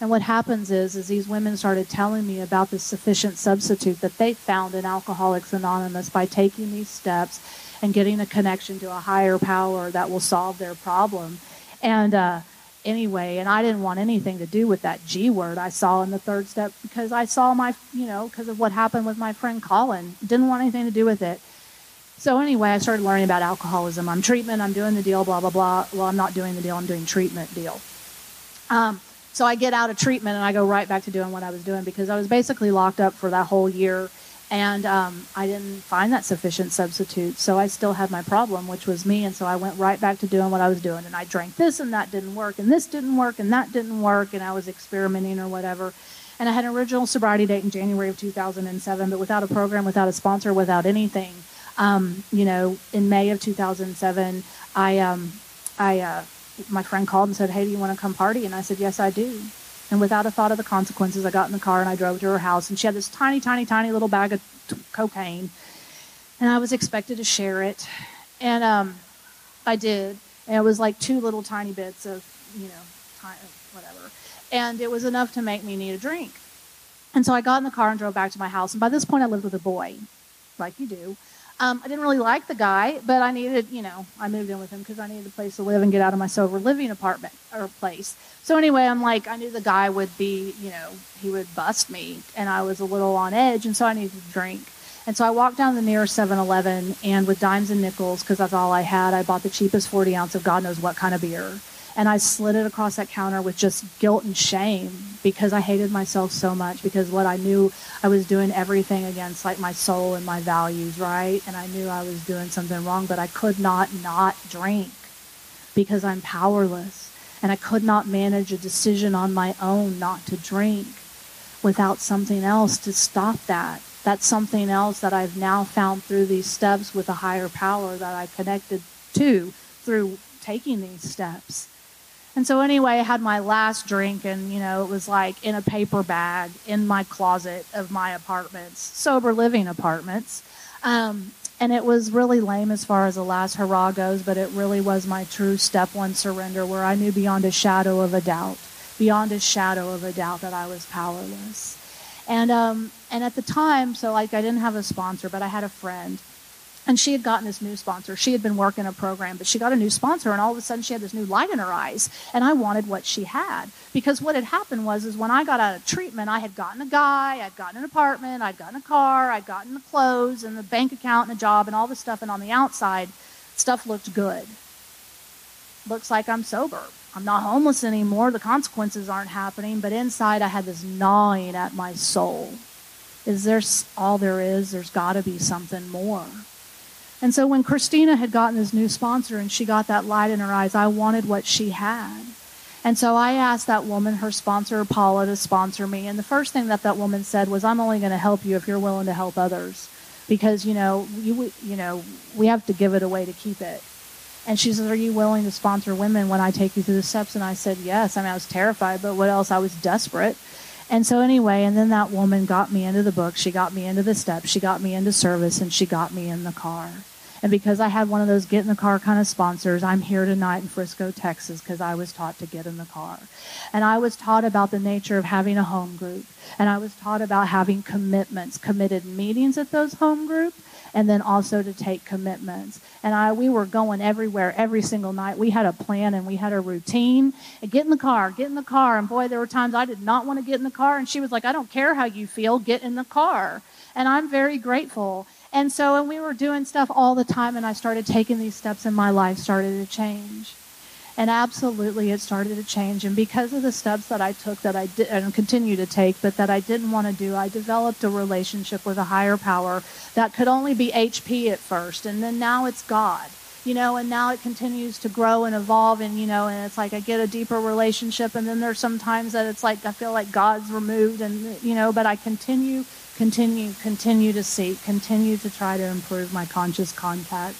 Speaker 1: And what happens is, is these women started telling me about the sufficient substitute that they found in Alcoholics Anonymous by taking these steps and getting a connection to a higher power that will solve their problem. And uh, anyway, and I didn't want anything to do with that G word I saw in the third step because I saw my, you know, because of what happened with my friend Colin. Didn't want anything to do with it. So anyway, I started learning about alcoholism. I'm treatment. I'm doing the deal. Blah blah blah. Well, I'm not doing the deal. I'm doing treatment deal. Um, so I get out of treatment and I go right back to doing what I was doing because I was basically locked up for that whole year and um, I didn't find that sufficient substitute. So I still had my problem, which was me. And so I went right back to doing what I was doing. And I drank this, and that didn't work, and this didn't work, and that didn't work, and I was experimenting or whatever. And I had an original sobriety date in January of 2007, but without a program, without a sponsor, without anything. Um, you know, in May of 2007, I, um, I, uh, my friend called and said, "Hey, do you want to come party?" And I said, "Yes, I do." And without a thought of the consequences, I got in the car and I drove to her house. And she had this tiny, tiny, tiny little bag of t- cocaine. And I was expected to share it. And um, I did. And it was like two little tiny bits of, you know, tiny, whatever. And it was enough to make me need a drink. And so I got in the car and drove back to my house. And by this point, I lived with a boy, like you do. Um, I didn't really like the guy, but I needed, you know, I moved in with him because I needed a place to live and get out of my sober living apartment or place. So anyway, I'm like, I knew the guy would be, you know, he would bust me, and I was a little on edge, and so I needed to drink. And so I walked down the nearest 7-Eleven, and with dimes and nickels, because that's all I had, I bought the cheapest 40 ounce of God knows what kind of beer and I slid it across that counter with just guilt and shame because I hated myself so much because what I knew I was doing everything against like my soul and my values, right? And I knew I was doing something wrong, but I could not not drink because I'm powerless and I could not manage a decision on my own not to drink without something else to stop that. That's something else that I've now found through these steps with a higher power that I connected to through taking these steps. And so anyway, I had my last drink and, you know, it was like in a paper bag in my closet of my apartments, sober living apartments. Um, and it was really lame as far as the last hurrah goes, but it really was my true step one surrender where I knew beyond a shadow of a doubt, beyond a shadow of a doubt that I was powerless. And, um, and at the time, so like I didn't have a sponsor, but I had a friend and she had gotten this new sponsor. She had been working a program, but she got a new sponsor, and all of a sudden she had this new light in her eyes. And I wanted what she had because what had happened was, is when I got out of treatment, I had gotten a guy, I'd gotten an apartment, I'd gotten a car, I'd gotten the clothes and the bank account and a job and all the stuff. And on the outside, stuff looked good. Looks like I'm sober. I'm not homeless anymore. The consequences aren't happening, but inside I had this gnawing at my soul. Is there all there is? There's got to be something more. And so when Christina had gotten this new sponsor and she got that light in her eyes, I wanted what she had. And so I asked that woman, her sponsor, Paula, to sponsor me. And the first thing that that woman said was, I'm only going to help you if you're willing to help others. Because, you know, you, you know, we have to give it away to keep it. And she says, Are you willing to sponsor women when I take you through the steps? And I said, Yes. I mean, I was terrified, but what else? I was desperate. And so, anyway, and then that woman got me into the book. She got me into the steps. She got me into service, and she got me in the car. And because I had one of those get in the car kind of sponsors, I'm here tonight in Frisco, Texas, because I was taught to get in the car. And I was taught about the nature of having a home group. And I was taught about having commitments, committed meetings at those home groups, and then also to take commitments. And I, we were going everywhere every single night. We had a plan and we had a routine. And get in the car, get in the car. And boy, there were times I did not want to get in the car. And she was like, I don't care how you feel, get in the car. And I'm very grateful. And so, and we were doing stuff all the time, and I started taking these steps, and my life started to change. And absolutely, it started to change. And because of the steps that I took, that I did and continue to take, but that I didn't want to do, I developed a relationship with a higher power that could only be HP at first, and then now it's God you know, and now it continues to grow and evolve, and you know, and it's like I get a deeper relationship, and then there's some times that it's like I feel like God's removed, and you know, but I continue continue, continue to seek, continue to try to improve my conscious contact.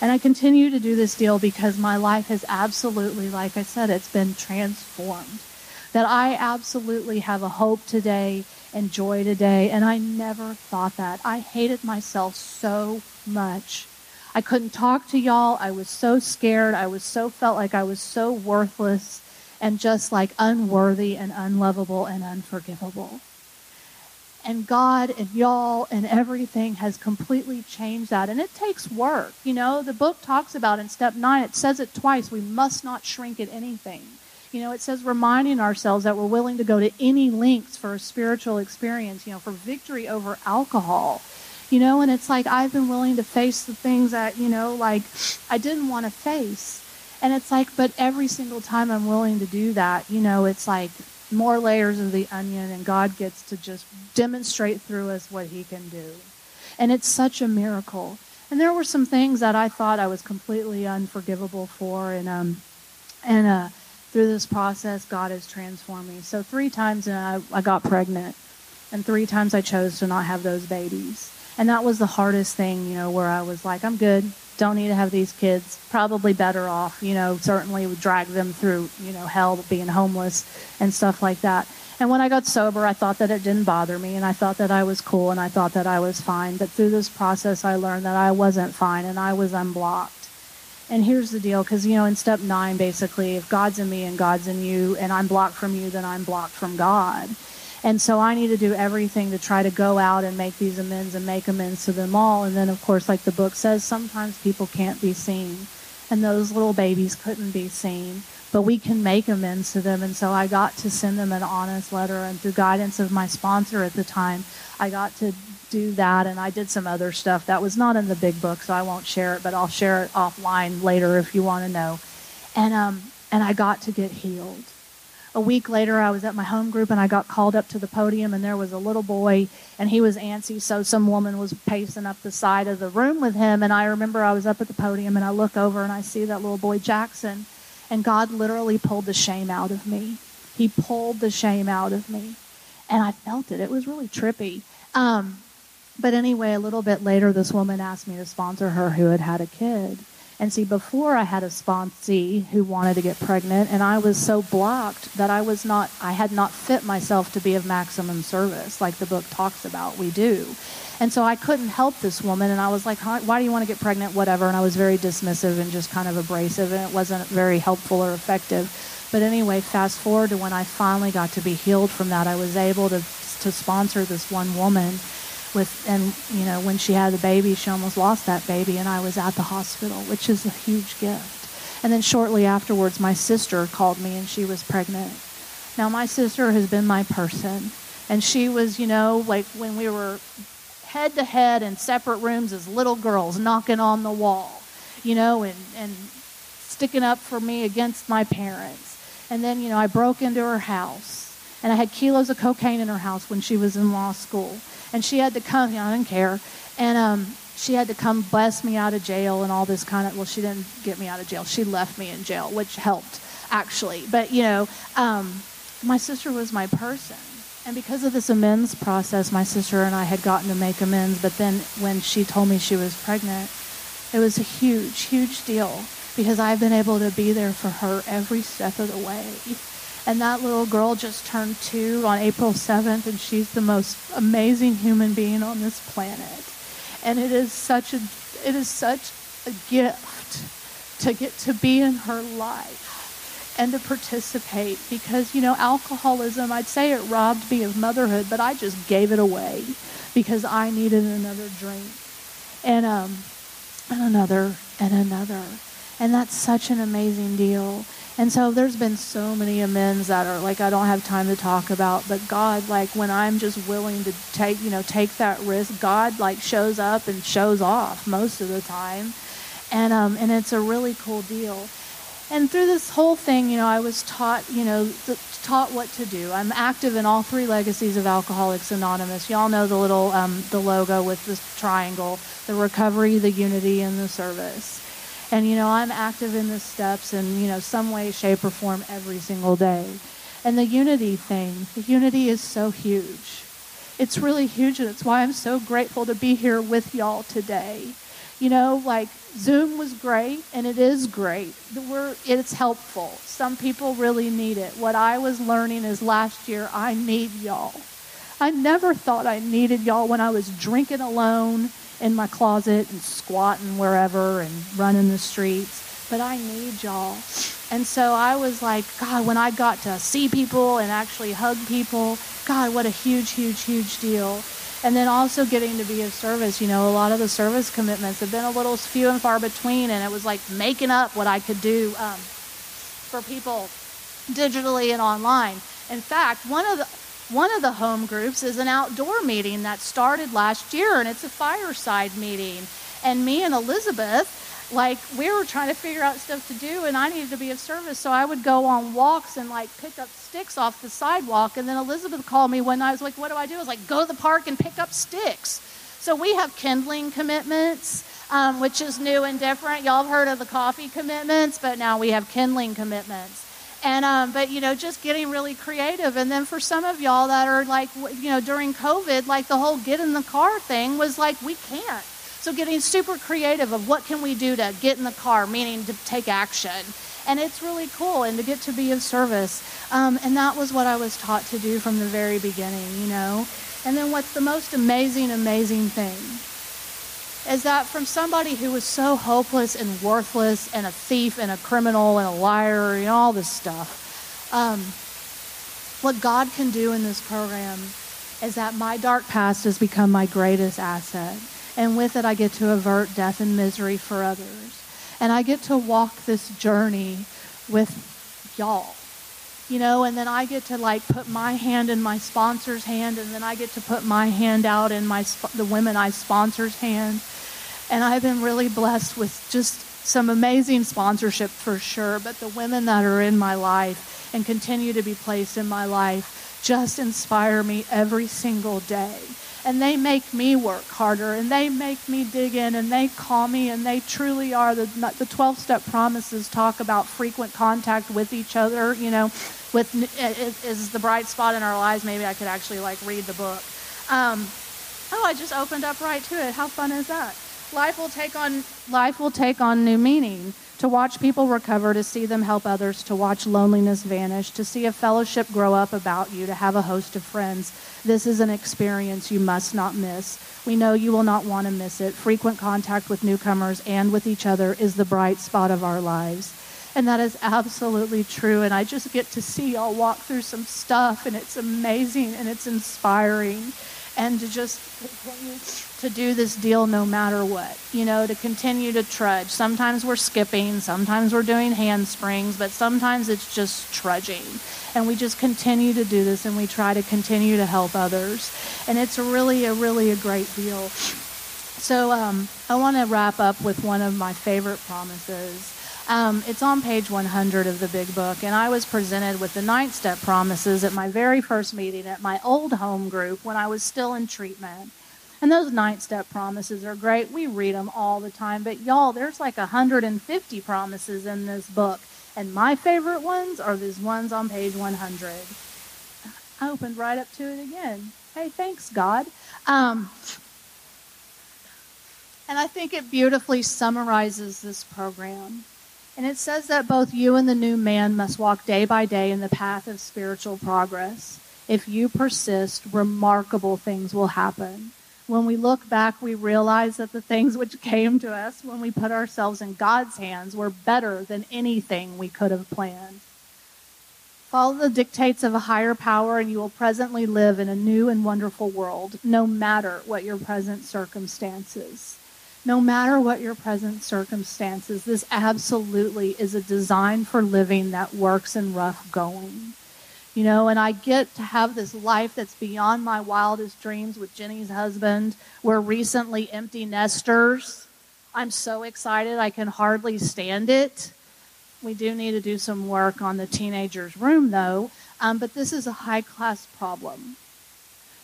Speaker 1: And I continue to do this deal because my life has absolutely, like I said, it's been transformed. that I absolutely have a hope today and joy today. And I never thought that. I hated myself so much. I couldn't talk to y'all. I was so scared. I was so felt like I was so worthless and just like unworthy and unlovable and unforgivable. And God and y'all and everything has completely changed that. And it takes work. You know, the book talks about in step nine, it says it twice we must not shrink at anything. You know, it says reminding ourselves that we're willing to go to any lengths for a spiritual experience, you know, for victory over alcohol. You know, and it's like I've been willing to face the things that, you know, like I didn't want to face. And it's like, but every single time I'm willing to do that, you know, it's like more layers of the onion, and God gets to just demonstrate through us what He can do. And it's such a miracle. And there were some things that I thought I was completely unforgivable for, and um, and uh, through this process, God has transformed me. So three times and I, I got pregnant, and three times I chose to not have those babies. And that was the hardest thing, you know, where I was like, I'm good don't need to have these kids. Probably better off, you know, certainly would drag them through, you know, hell being homeless and stuff like that. And when I got sober, I thought that it didn't bother me and I thought that I was cool and I thought that I was fine. But through this process, I learned that I wasn't fine and I was unblocked. And here's the deal because, you know, in step nine, basically, if God's in me and God's in you and I'm blocked from you, then I'm blocked from God. And so I need to do everything to try to go out and make these amends and make amends to them all. And then, of course, like the book says, sometimes people can't be seen. And those little babies couldn't be seen. But we can make amends to them. And so I got to send them an honest letter. And through guidance of my sponsor at the time, I got to do that. And I did some other stuff that was not in the big book, so I won't share it, but I'll share it offline later if you want to know. And, um, and I got to get healed a week later, I was at my home group and I got called up to the podium, and there was a little boy, and he was antsy. So some woman was pacing up the side of the room with him, and I remember I was up at the podium and I look over and I see that little boy Jackson, and God literally pulled the shame out of me. He pulled the shame out of me, and I felt it. It was really trippy. Um, but anyway, a little bit later, this woman asked me to sponsor her who had had a kid. And see, before I had a sponsee who wanted to get pregnant, and I was so blocked that I was not, I had not fit myself to be of maximum service, like the book talks about we do. And so I couldn't help this woman, and I was like, why do you want to get pregnant? Whatever. And I was very dismissive and just kind of abrasive, and it wasn't very helpful or effective. But anyway, fast forward to when I finally got to be healed from that, I was able to, to sponsor this one woman with and you know when she had the baby she almost lost that baby and i was at the hospital which is a huge gift. And then shortly afterwards my sister called me and she was pregnant. Now my sister has been my person and she was you know like when we were head to head in separate rooms as little girls knocking on the wall you know and and sticking up for me against my parents. And then you know i broke into her house and i had kilos of cocaine in her house when she was in law school and she had to come. You know, I didn't care, and um, she had to come bless me out of jail and all this kind of. Well, she didn't get me out of jail. She left me in jail, which helped actually. But you know, um, my sister was my person. And because of this amends process, my sister and I had gotten to make amends. But then when she told me she was pregnant, it was a huge, huge deal because I've been able to be there for her every step of the way. And that little girl just turned two on April 7th, and she's the most amazing human being on this planet. And it is such a it is such a gift to get to be in her life and to participate because you know alcoholism I'd say it robbed me of motherhood but I just gave it away because I needed another drink and um and another and another and that's such an amazing deal and so there's been so many amends that are like I don't have time to talk about, but God like when I'm just willing to take, you know, take that risk, God like shows up and shows off most of the time. And um and it's a really cool deal. And through this whole thing, you know, I was taught, you know, th- taught what to do. I'm active in all three legacies of Alcoholics Anonymous. Y'all know the little um, the logo with the triangle, the recovery, the unity, and the service. And, you know, I'm active in the steps in, you know, some way, shape, or form every single day. And the unity thing, the unity is so huge. It's really huge, and it's why I'm so grateful to be here with y'all today. You know, like Zoom was great and it is great. We're, it's helpful. Some people really need it. What I was learning is last year, I need y'all. I never thought I needed y'all when I was drinking alone in my closet and squatting wherever and running the streets. But I need y'all. And so I was like, God, when I got to see people and actually hug people, God, what a huge, huge, huge deal. And then also getting to be of service. You know, a lot of the service commitments have been a little few and far between, and it was like making up what I could do um, for people digitally and online. In fact, one of the one of the home groups is an outdoor meeting that started last year, and it's a fireside meeting. And me and Elizabeth like we were trying to figure out stuff to do and I needed to be of service. So I would go on walks and like pick up sticks off the sidewalk. And then Elizabeth called me when I was like, what do I do? I was like, go to the park and pick up sticks. So we have kindling commitments, um, which is new and different. Y'all have heard of the coffee commitments, but now we have kindling commitments. And um, but you know, just getting really creative. And then for some of y'all that are like, you know, during COVID, like the whole get in the car thing was like, we can't so getting super creative of what can we do to get in the car, meaning to take action. And it's really cool and to get to be of service. Um, and that was what I was taught to do from the very beginning, you know. And then what's the most amazing, amazing thing is that from somebody who was so hopeless and worthless and a thief and a criminal and a liar and all this stuff, um, what God can do in this program is that my dark past has become my greatest asset and with it, I get to avert death and misery for others. And I get to walk this journey with y'all. You know, and then I get to like put my hand in my sponsor's hand, and then I get to put my hand out in my the women I sponsor's hand. And I've been really blessed with just some amazing sponsorship for sure, but the women that are in my life and continue to be placed in my life just inspire me every single day and they make me work harder and they make me dig in and they call me and they truly are the the 12 step promises talk about frequent contact with each other you know with is the bright spot in our lives maybe i could actually like read the book um, oh i just opened up right to it how fun is that life will take on life will take on new meaning to watch people recover, to see them help others, to watch loneliness vanish, to see a fellowship grow up about you, to have a host of friends. This is an experience you must not miss. We know you will not want to miss it. Frequent contact with newcomers and with each other is the bright spot of our lives. And that is absolutely true. And I just get to see y'all walk through some stuff, and it's amazing and it's inspiring. And to just to do this deal no matter what, you know, to continue to trudge. Sometimes we're skipping, sometimes we're doing handsprings, but sometimes it's just trudging. And we just continue to do this and we try to continue to help others. And it's really, a really a great deal. So um, I want to wrap up with one of my favorite promises. Um, it's on page 100 of the big book, and I was presented with the ninth step promises at my very first meeting at my old home group when I was still in treatment. And those ninth step promises are great. We read them all the time. But y'all, there's like 150 promises in this book. And my favorite ones are these ones on page 100. I opened right up to it again. Hey, thanks, God. Um, and I think it beautifully summarizes this program. And it says that both you and the new man must walk day by day in the path of spiritual progress. If you persist, remarkable things will happen. When we look back, we realize that the things which came to us when we put ourselves in God's hands were better than anything we could have planned. Follow the dictates of a higher power, and you will presently live in a new and wonderful world, no matter what your present circumstances. No matter what your present circumstances, this absolutely is a design for living that works in rough going you know, and I get to have this life that's beyond my wildest dreams with Jenny's husband. We're recently empty nesters. I'm so excited, I can hardly stand it. We do need to do some work on the teenager's room, though, um, but this is a high class problem.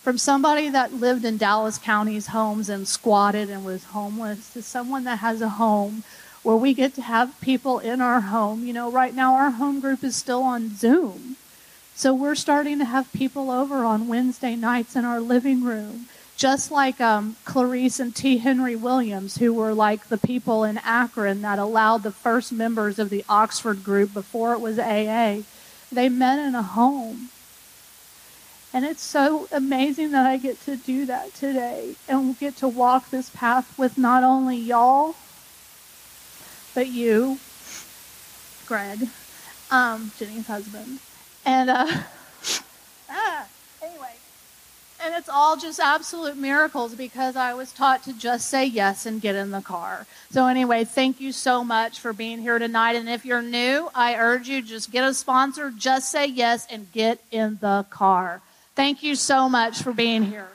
Speaker 1: From somebody that lived in Dallas County's homes and squatted and was homeless to someone that has a home where we get to have people in our home. You know, right now our home group is still on Zoom so we're starting to have people over on Wednesday nights in our living room just like um, Clarace and T. Henry Williams, who were like the people in Akron that allowed the first members of the Oxford group before it was AA, they met in a home. And it's so amazing that I get to do that today and get to walk this path with not only y'all, but you, Greg, um, Jenny's husband. And, uh, ah, anyway. And it's all just absolute miracles because I was taught to just say yes and get in the car. So, anyway, thank you so much for being here tonight. And if you're new, I urge you just get a sponsor, just say yes, and get in the car. Thank you so much for being here.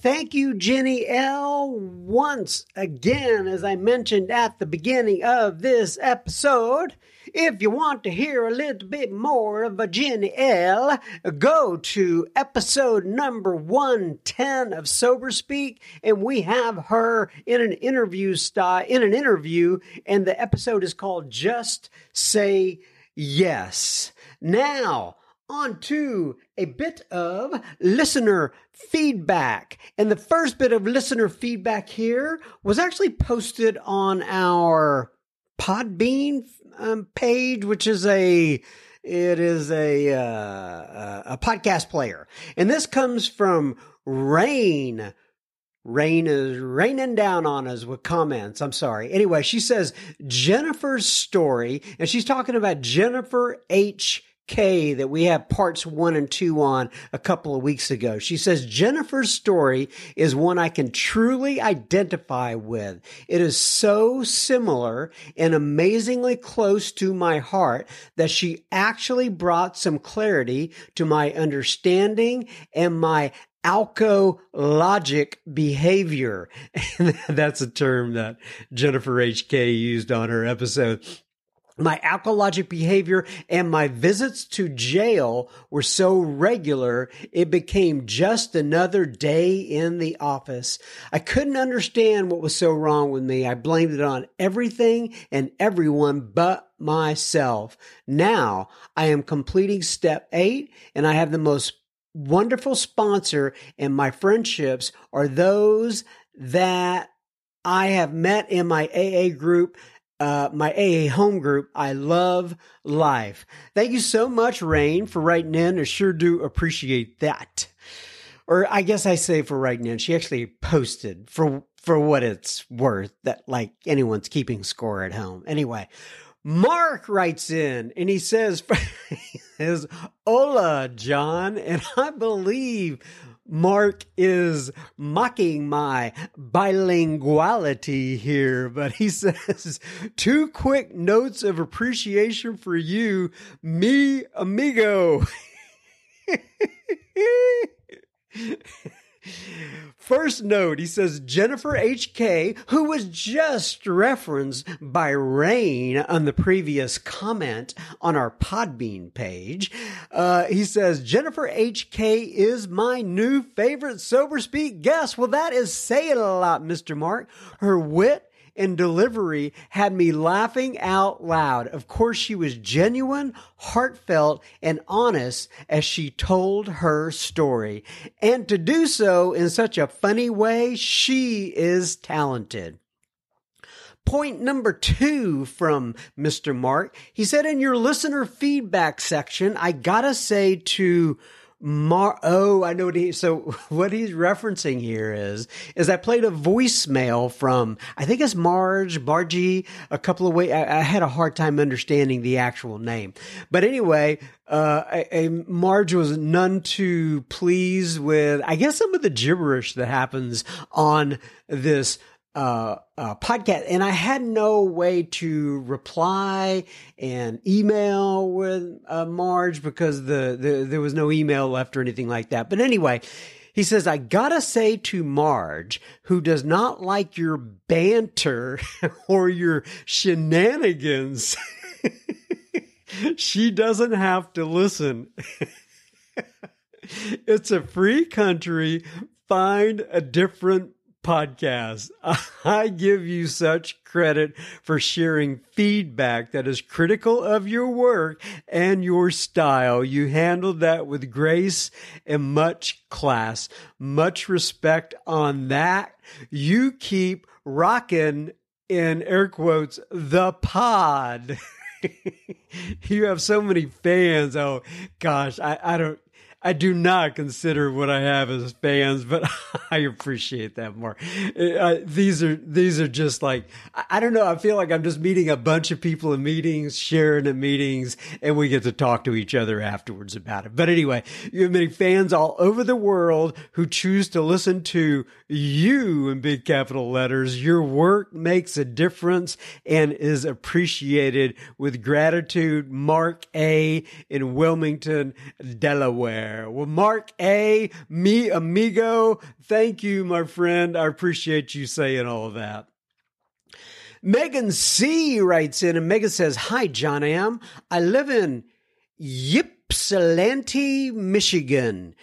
Speaker 2: Thank you, Jenny L. Once again, as I mentioned at the beginning of this episode, if you want to hear a little bit more of a Jenny L, go to episode number 110 of Sober Speak, and we have her in an interview style, in an interview, and the episode is called Just Say Yes. Now, on to a bit of listener feedback. And the first bit of listener feedback here was actually posted on our Podbean um, page, which is a it is a uh, a podcast player, and this comes from Rain. Rain is raining down on us with comments. I'm sorry. Anyway, she says Jennifer's story, and she's talking about Jennifer H. K that we have parts one and two on a couple of weeks ago. She says Jennifer's story is one I can truly identify with. It is so similar and amazingly close to my heart that she actually brought some clarity to my understanding and my alco-logic behavior. That's a term that Jennifer HK used on her episode my alkalogic behavior and my visits to jail were so regular, it became just another day in the office. I couldn't understand what was so wrong with me. I blamed it on everything and everyone but myself. Now I am completing step eight and I have the most wonderful sponsor and my friendships are those that I have met in my AA group uh, my AA home group, I Love Life. Thank you so much, Rain, for writing in. I sure do appreciate that. Or I guess I say for writing in. She actually posted for for what it's worth that like anyone's keeping score at home. Anyway, Mark writes in and he says, "Is Hola, John," and I believe Mark is mocking my bilinguality here, but he says, two quick notes of appreciation for you, me amigo. First note, he says Jennifer H.K., who was just referenced by Rain on the previous comment on our Podbean page. Uh, he says Jennifer H.K. is my new favorite Sober Speak guest. Well, that is saying a lot, Mr. Mark. Her wit and delivery had me laughing out loud. Of course, she was genuine, heartfelt, and honest as she told her story. And to do so in such a funny way, she is talented. Point number two from Mr. Mark. He said in your listener feedback section, I gotta say to Mar, oh, I know what he, so what he's referencing here is, is I played a voicemail from, I think it's Marge, Margie, a couple of ways. I, I, had a hard time understanding the actual name. But anyway, uh, a, a Marge was none too pleased with, I guess some of the gibberish that happens on this uh, uh, podcast, and I had no way to reply and email with uh, Marge because the, the there was no email left or anything like that. But anyway, he says, I gotta say to Marge, who does not like your banter or your shenanigans, she doesn't have to listen. it's a free country. Find a different podcast. I give you such credit for sharing feedback that is critical of your work and your style. You handled that with grace and much class. Much respect on that. You keep rocking in air quotes the pod. you have so many fans. Oh gosh, I, I don't I do not consider what I have as fans, but I appreciate that more. Uh, these are these are just like I, I, don't know. I feel like I'm just meeting a bunch of people in meetings, sharing in meetings, and we get to talk to each other afterwards about it. But anyway, you have many fans all over the world who choose to listen to you in big capital letters. Your work makes a difference and is appreciated with gratitude. Mark A. in Wilmington, Delaware. Well, Mark A, me amigo, thank you, my friend. I appreciate you saying all that. Megan C writes in, and Megan says, Hi, John Am. I live in Ypsilanti, Michigan.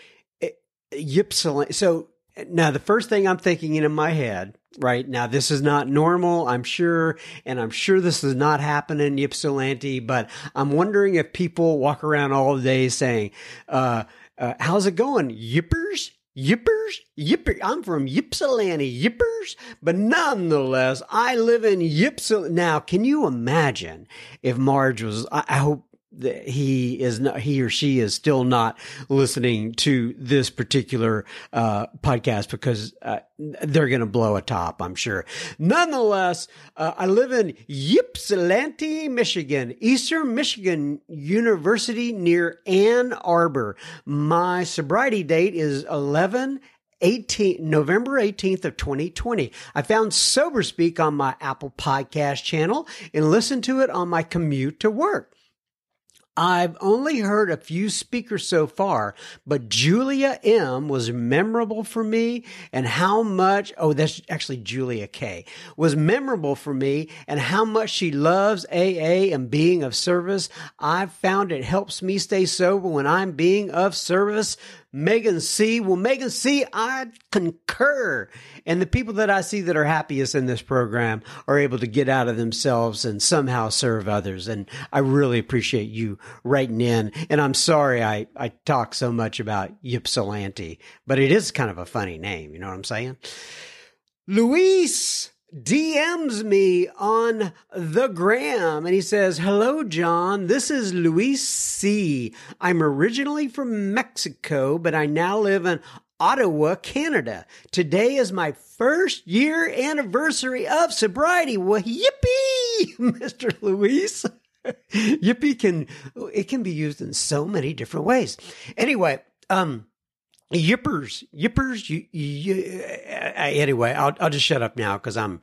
Speaker 2: Ypsilanti. So now the first thing I'm thinking in my head, right now, this is not normal, I'm sure, and I'm sure this is not happening in Ypsilanti, but I'm wondering if people walk around all day saying, uh, uh, how's it going? Yippers? Yippers? Yipper. I'm from Ypsilanti. Yippers? But nonetheless, I live in Ypsilanti. Now, can you imagine if Marge was, I, I hope he is not, he or she is still not listening to this particular uh, podcast because uh, they're going to blow a top, I'm sure. Nonetheless, uh, I live in Ypsilanti, Michigan, Eastern Michigan University near Ann Arbor. My sobriety date is 11 18, November 18th of 2020. I found Sober Speak on my Apple podcast channel and listened to it on my commute to work. I've only heard a few speakers so far, but Julia M was memorable for me and how much, oh, that's actually Julia K was memorable for me and how much she loves AA and being of service. I've found it helps me stay sober when I'm being of service. Megan C. Well, Megan C., I concur. And the people that I see that are happiest in this program are able to get out of themselves and somehow serve others. And I really appreciate you writing in. And I'm sorry I, I talk so much about Ypsilanti, but it is kind of a funny name. You know what I'm saying? Luis DMs me on the gram and he says, Hello, John. This is Luis C. I'm originally from Mexico, but I now live in Ottawa, Canada. Today is my first year anniversary of sobriety. Well, yippee, Mr. Luis. yippee can, it can be used in so many different ways. Anyway, um, yippers, yippers. You, you, anyway, I'll I'll just shut up now because I'm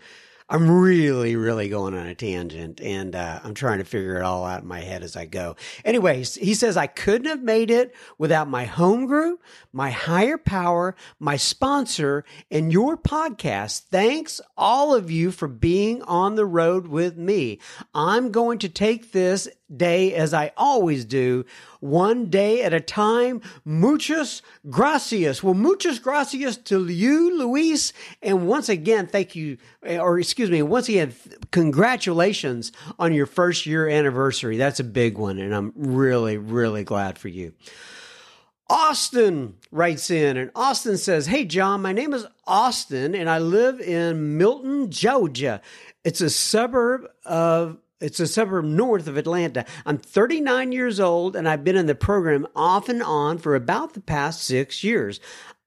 Speaker 2: I'm really, really going on a tangent and uh, I'm trying to figure it all out in my head as I go. Anyways, he says, I couldn't have made it without my home group, my higher power, my sponsor, and your podcast. Thanks all of you for being on the road with me. I'm going to take this day as I always do, one day at a time. Muchas gracias. Well, muchas gracias to you, Luis. And once again, thank you, eh, or excuse me, once again, congratulations on your first year anniversary. That's a big one. And I'm really, really glad for you. Austin writes in and Austin says, Hey, John, my name is Austin and I live in Milton, Georgia. It's a suburb of it's a suburb north of Atlanta. I'm 39 years old and I've been in the program off and on for about the past six years.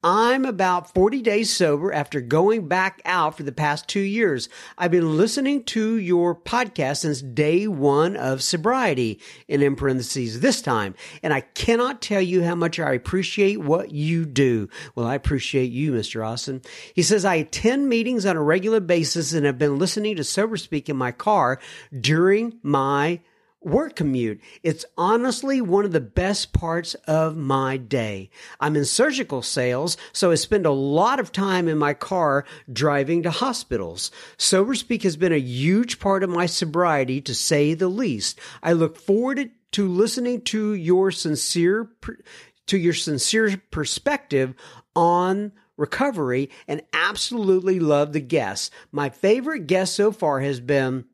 Speaker 2: I'm about 40 days sober after going back out for the past two years. I've been listening to your podcast since day one of sobriety, and in parentheses this time, and I cannot tell you how much I appreciate what you do. Well, I appreciate you, Mr. Austin. He says, I attend meetings on a regular basis and have been listening to Sober Speak in my car during my work commute. It's honestly one of the best parts of my day. I'm in surgical sales, so I spend a lot of time in my car driving to hospitals. Sober Speak has been a huge part of my sobriety, to say the least. I look forward to listening to your sincere, to your sincere perspective on recovery and absolutely love the guests. My favorite guest so far has been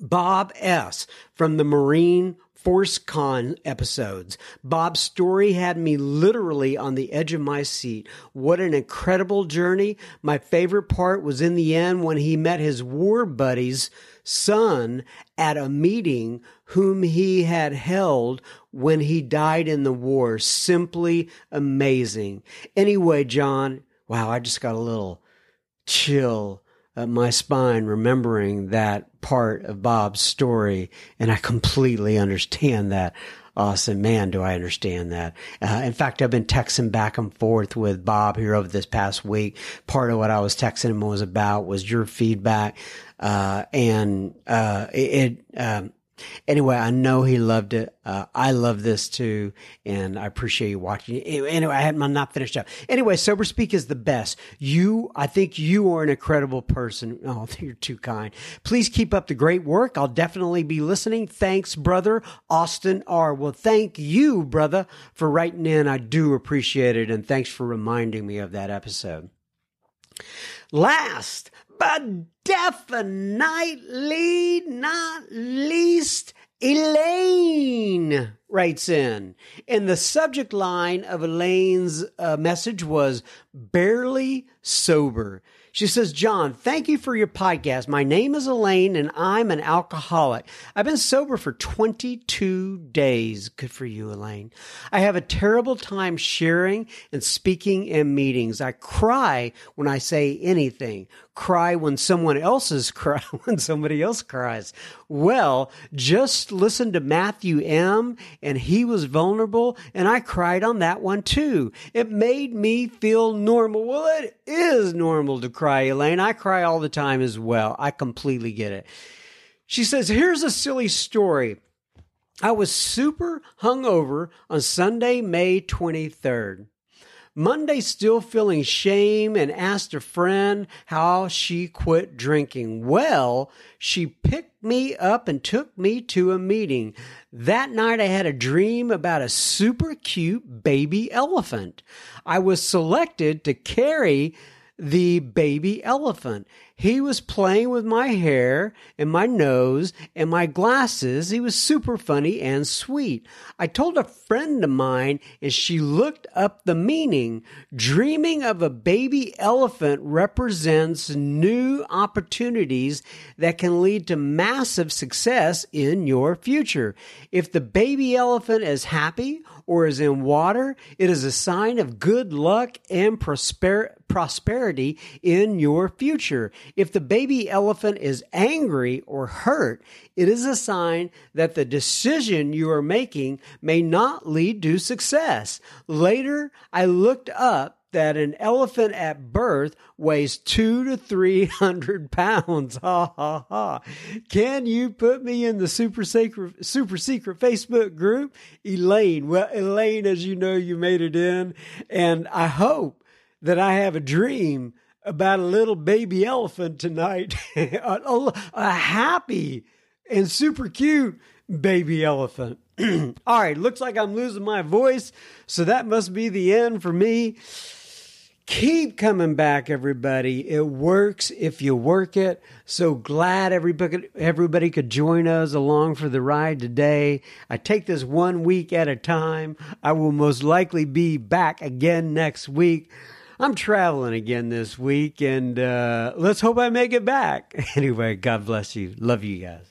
Speaker 2: Bob S. from the Marine Force Recon episodes. Bob's story had me literally on the edge of my seat. What an incredible journey. My favorite part was in the end when he met his war buddy's son at a meeting whom he had held when he died in the war. Simply amazing. Anyway, John, wow, I just got a little chill uh, my spine remembering that part of Bob's story, and I completely understand that. Awesome, man, do I understand that. Uh, in fact, I've been texting back and forth with Bob here over this past week. Part of what I was texting him was about was your feedback, uh, and uh, it, it um, Anyway, I know he loved it. Uh, I love this too, and I appreciate you watching. Anyway, I had my not finished up. Anyway, sober speak is the best. You, I think you are an incredible person. Oh, you're too kind. Please keep up the great work. I'll definitely be listening. Thanks, brother Austin R. Well, thank you, brother, for writing in. I do appreciate it, and thanks for reminding me of that episode. Last but definitely not least, Elaine writes in. And the subject line of Elaine's uh, message was barely sober. She says, John, thank you for your podcast. My name is Elaine and I'm an alcoholic. I've been sober for 22 days. Good for you, Elaine. I have a terrible time sharing and speaking in meetings. I cry when I say anything, cry when someone else's cry, when somebody else cries. Well, just listen to Matthew M and he was vulnerable and I cried on that one too. It made me feel normal. Well, it is normal to cry Elaine. I cry all the time as well. I completely get it. She says, Here's a silly story. I was super hungover on Sunday, May 23rd. Monday, still feeling shame and asked a friend how she quit drinking. Well, she picked me up and took me to a meeting. That night, I had a dream about a super cute baby elephant. I was selected to carry the baby elephant. He was playing with my hair and my nose and my glasses. He was super funny and sweet. I told a friend of mine and she looked up the meaning. Dreaming of a baby elephant represents new opportunities that can lead to massive success in your future. If the baby elephant is happy or is in water, it is a sign of good luck and prosper- prosperity in your future. If the baby elephant is angry or hurt, it is a sign that the decision you are making may not lead to success. Later, I looked up that an elephant at birth weighs two to three hundred pounds. Ha ha ha. Can you put me in the super secret, super secret Facebook group? Elaine. Well, Elaine, as you know, you made it in. And I hope that I have a dream about a little baby elephant tonight. a, a, a happy and super cute baby elephant. All right, looks like I'm losing my voice, so that must be the end for me. Keep coming back, everybody. It works if you work it. So glad everybody, everybody could join us along for the ride today. I take this one week at a time. I will most likely be back again next week. I'm traveling again this week, and uh, let's hope I make it back. Anyway, God bless you. Love you guys.